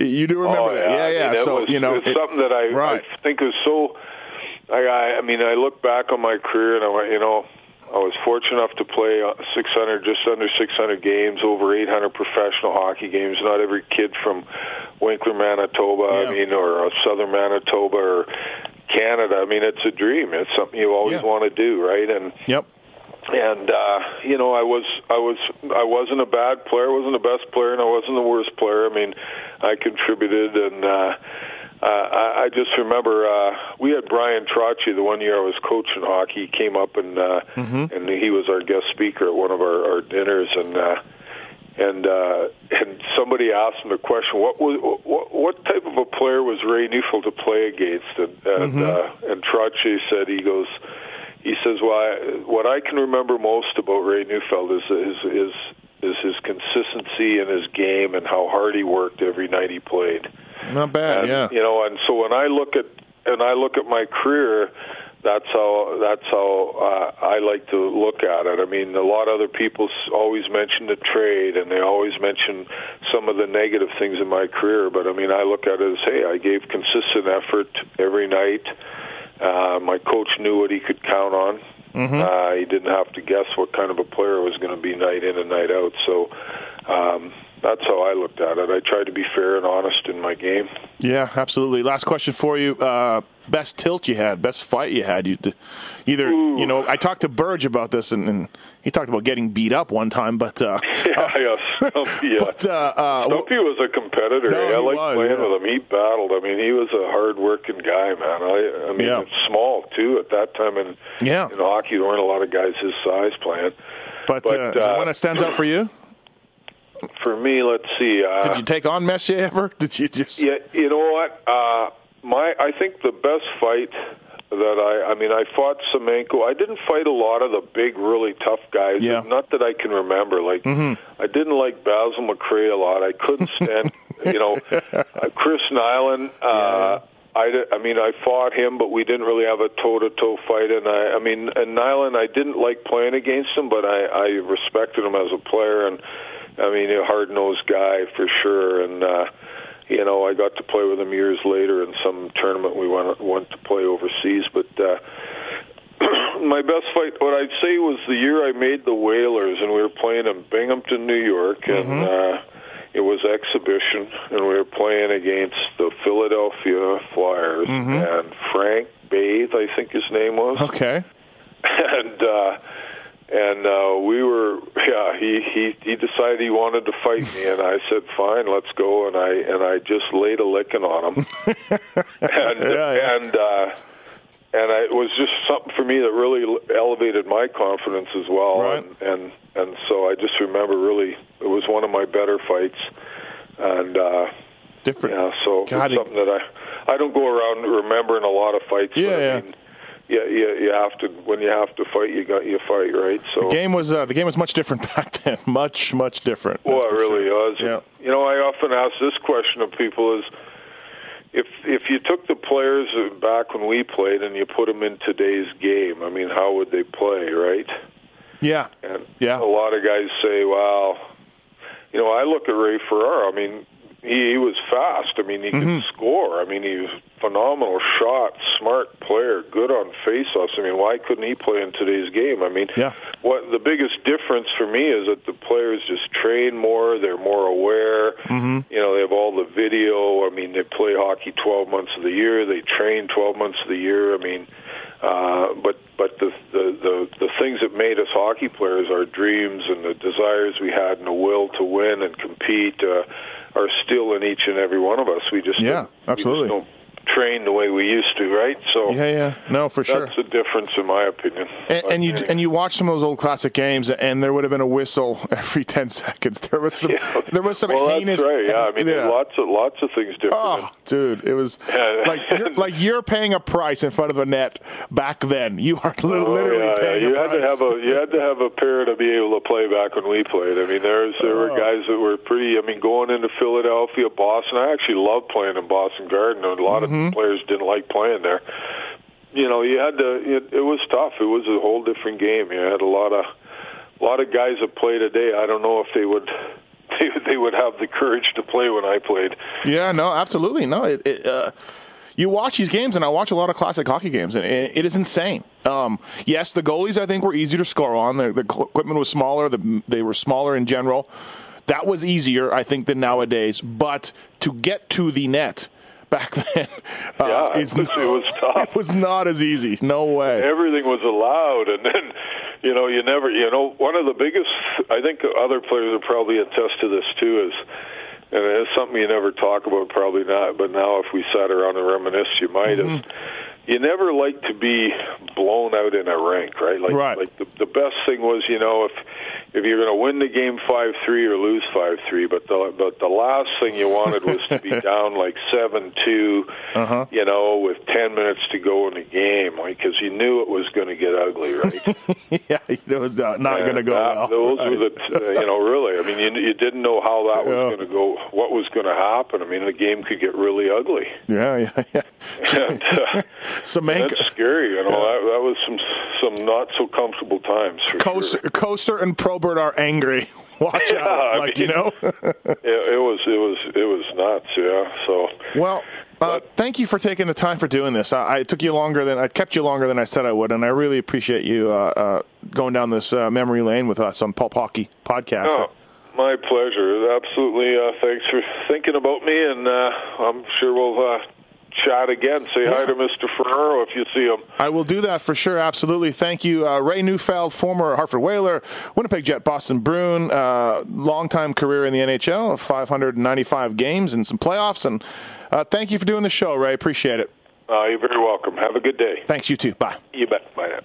you do remember oh, that. Yeah, yeah. I mean, so was, you know, it's it- something that I, right. I think is so. I, I I mean, I look back on my career and I went, you know. I was fortunate enough to play uh, 600, just under 600 games, over 800 professional hockey games. Not every kid from Winkler, Manitoba, Yeah. I mean, or uh, Southern Manitoba, or Canada. I mean, it's a dream. It's something you always Yeah. want to do, right? And Yep. And uh, you know, I was I was I wasn't a bad player, I wasn't the best player, and I wasn't the worst player. I mean, I contributed, and uh, uh, I, I just remember uh, we had Bryan Trottier the one year I was coaching hockey. He came up and uh, and he was our guest speaker at one of our, our dinners, and. Uh, and uh, and somebody asked him the question, what was what, what type of a player was Ray Neufeld to play against? And and, uh, and Trotchy said he goes, he says, "Well, I, what I can remember most about Ray Neufeld is is is is his consistency in his game and how hard he worked every night he played." Not bad, and, yeah. You know, and so when I look at and I look at my career, that's how that's how uh, I like to look at it. I mean, a lot of other people always mention the trade, and they always mention some of the negative things in my career. But I mean, I look at it as, hey, I gave consistent effort every night. Uh, my coach knew what he could count on. Mm-hmm. Uh, he didn't have to guess what kind of a player was going to be night in and night out. So. Um, that's how I looked at it. I tried to be fair and honest in my game. Yeah, absolutely. Last question for you: uh, best tilt you had, best fight you had. You either Ooh. you know I talked to Burge about this, and, and, he talked about getting beat up one time, but uh, yeah, yeah, Stumpy, yeah. But, uh, uh, Stumpy was a competitor. No, I liked was, playing yeah. with him. He battled. I mean, he was a hard-working guy, man. I, I mean, Yeah. small too at that time in Yeah. in hockey. There weren't a lot of guys his size playing. but, But, uh, uh, one that stands out for you? For me, let's see. Uh, Did you take on Messier ever? Did you just? Yeah, you know what? Uh, my I think the best fight that I I mean I fought Semenko. I didn't fight a lot of the big, really tough guys. Yeah. Not that I can remember. Like I didn't like Basil McRae a lot. I couldn't stand. you know, uh, Chris Nilan. Uh, I, di- I mean, I fought him, but we didn't really have a toe-to-toe fight. And I, I mean, and Nyland, I didn't like playing against him, but I, I respected him as a player. And I mean, a hard-nosed guy for sure. And uh, you know, I got to play with him years later in some tournament we went went to play overseas. But uh, my best fight, what I'd say, was the year I made the Whalers, and we were playing in Binghamton, New York, and uh, it was exhibition, and we were playing against the Philadelphia Flyers and Frank Bathe, I think his name was Okay. and uh and uh we were yeah he he he decided he wanted to fight me and i said fine let's go and i and i just laid a licking on him and Yeah, yeah. and uh and I, it was just something for me that really elevated my confidence as well Right. and and and so i just remember really it was one of my better fights and uh Different. yeah, so God, it's something that I I don't go around remembering a lot of fights. Yeah, but I mean, yeah, you, you have to when you have to fight, you got you fight, right? So the game was uh, the game was much different back then. Much much different. well, it really sure. was. Yeah. You know, I often ask this question of people: is if if you took the players back when we played and you put them in today's game, I mean, how would they play, right? Yeah. And Yeah. a lot of guys say, "Well, you know, I look at Ray Ferraro. I mean, he, he was fast. I mean, he Mm-hmm. could score. I mean, he was phenomenal shot, smart player, good on faceoffs. I mean, why couldn't he play in today's game? I mean, Yeah. what the biggest difference for me is that the players just train more. They're more aware. Mm-hmm. You know, they have all the video. I mean, they play hockey 12 months of the year. They train 12 months of the year. I mean, uh, but but the, the the the things that made us hockey players, our dreams and the desires we had, and the will to win and compete, uh, are still in each and every one of us. We just Yeah, don't- we just absolutely. don't train the way we used to, right? So Yeah, yeah. No, for sure. that's the difference, in my opinion. And, and you and you watch some of those old classic games, and there would have been a whistle every ten seconds. There was some, Yeah. there was some well, heinous. that's right. Yeah, I mean, yeah. lots of lots of things different. Oh, dude, it was like you're, like you're paying a price in front of the net back then. You are Oh, literally yeah, yeah. paying You a had price. to have a you had to have a pair to be able to play back when we played. I mean, there's there were Oh. guys that were pretty. I mean, going into Philadelphia, Boston. I actually loved playing in Boston Garden. A lot Mm-hmm. of players didn't like playing there. You know, you had to. It, it was tough. It was a whole different game. You had a lot of a lot of guys that play today. I don't know if they would. They, they would have the courage to play when I played. Yeah, no, absolutely, no. It, it, uh, you watch these games, and I watch a lot of classic hockey games, and it, it is insane. Um, yes, the goalies I think were easier to score on. The, the equipment was smaller. The, they were smaller in general. That was easier, I think, than nowadays. But to get to the net back then, uh, Yeah, it's it was tough. It was not as easy. No way. everything was allowed and then you know you never you know one of the biggest i think other players would probably attest to this too is and it's something you never talk about probably not but now if we sat around and reminisce you might is you never like to be blown out in a rink right like Right. like the, the best thing was you know if if you're going to win the game five three or lose five three. But the but the last thing you wanted was to be down like seven two, Uh-huh. you know, with ten minutes to go in the game, like because you knew it was going to get ugly, right? yeah, it was not, not going to go that- well. Those Right. were the, you know, really. I mean, you, you didn't know how that was Yeah. going to go, what was going to happen. I mean, the game could get really ugly, yeah, yeah, yeah. and uh, Semenko, that's scary. You know, that, that was some some not so comfortable times for sure. And Probert are angry. Watch Yeah, out, I like mean- you know. It, it was it was it was nuts. Yeah. So well, uh, thank you for taking the time for doing this. I, I took you longer than I kept you longer than I said I would, and I really appreciate you uh, uh, going down this uh, memory lane with us on Pulp Hockey podcast. Oh, my pleasure. Absolutely. Uh, thanks for thinking about me, and uh, I'm sure we'll chat again. Say hi to Mr. Ferraro if you see him. I will do that for sure. Absolutely. Thank you, uh, Ray Neufeld, former Hartford Whaler, Winnipeg Jet, Boston Bruin, uh, longtime career in the NHL, 595 games and some playoffs. And uh, thank you for doing the show, Ray. Appreciate it. Uh, you're very welcome. Have a good day. Thanks, you too. Bye. You bet. Bye now.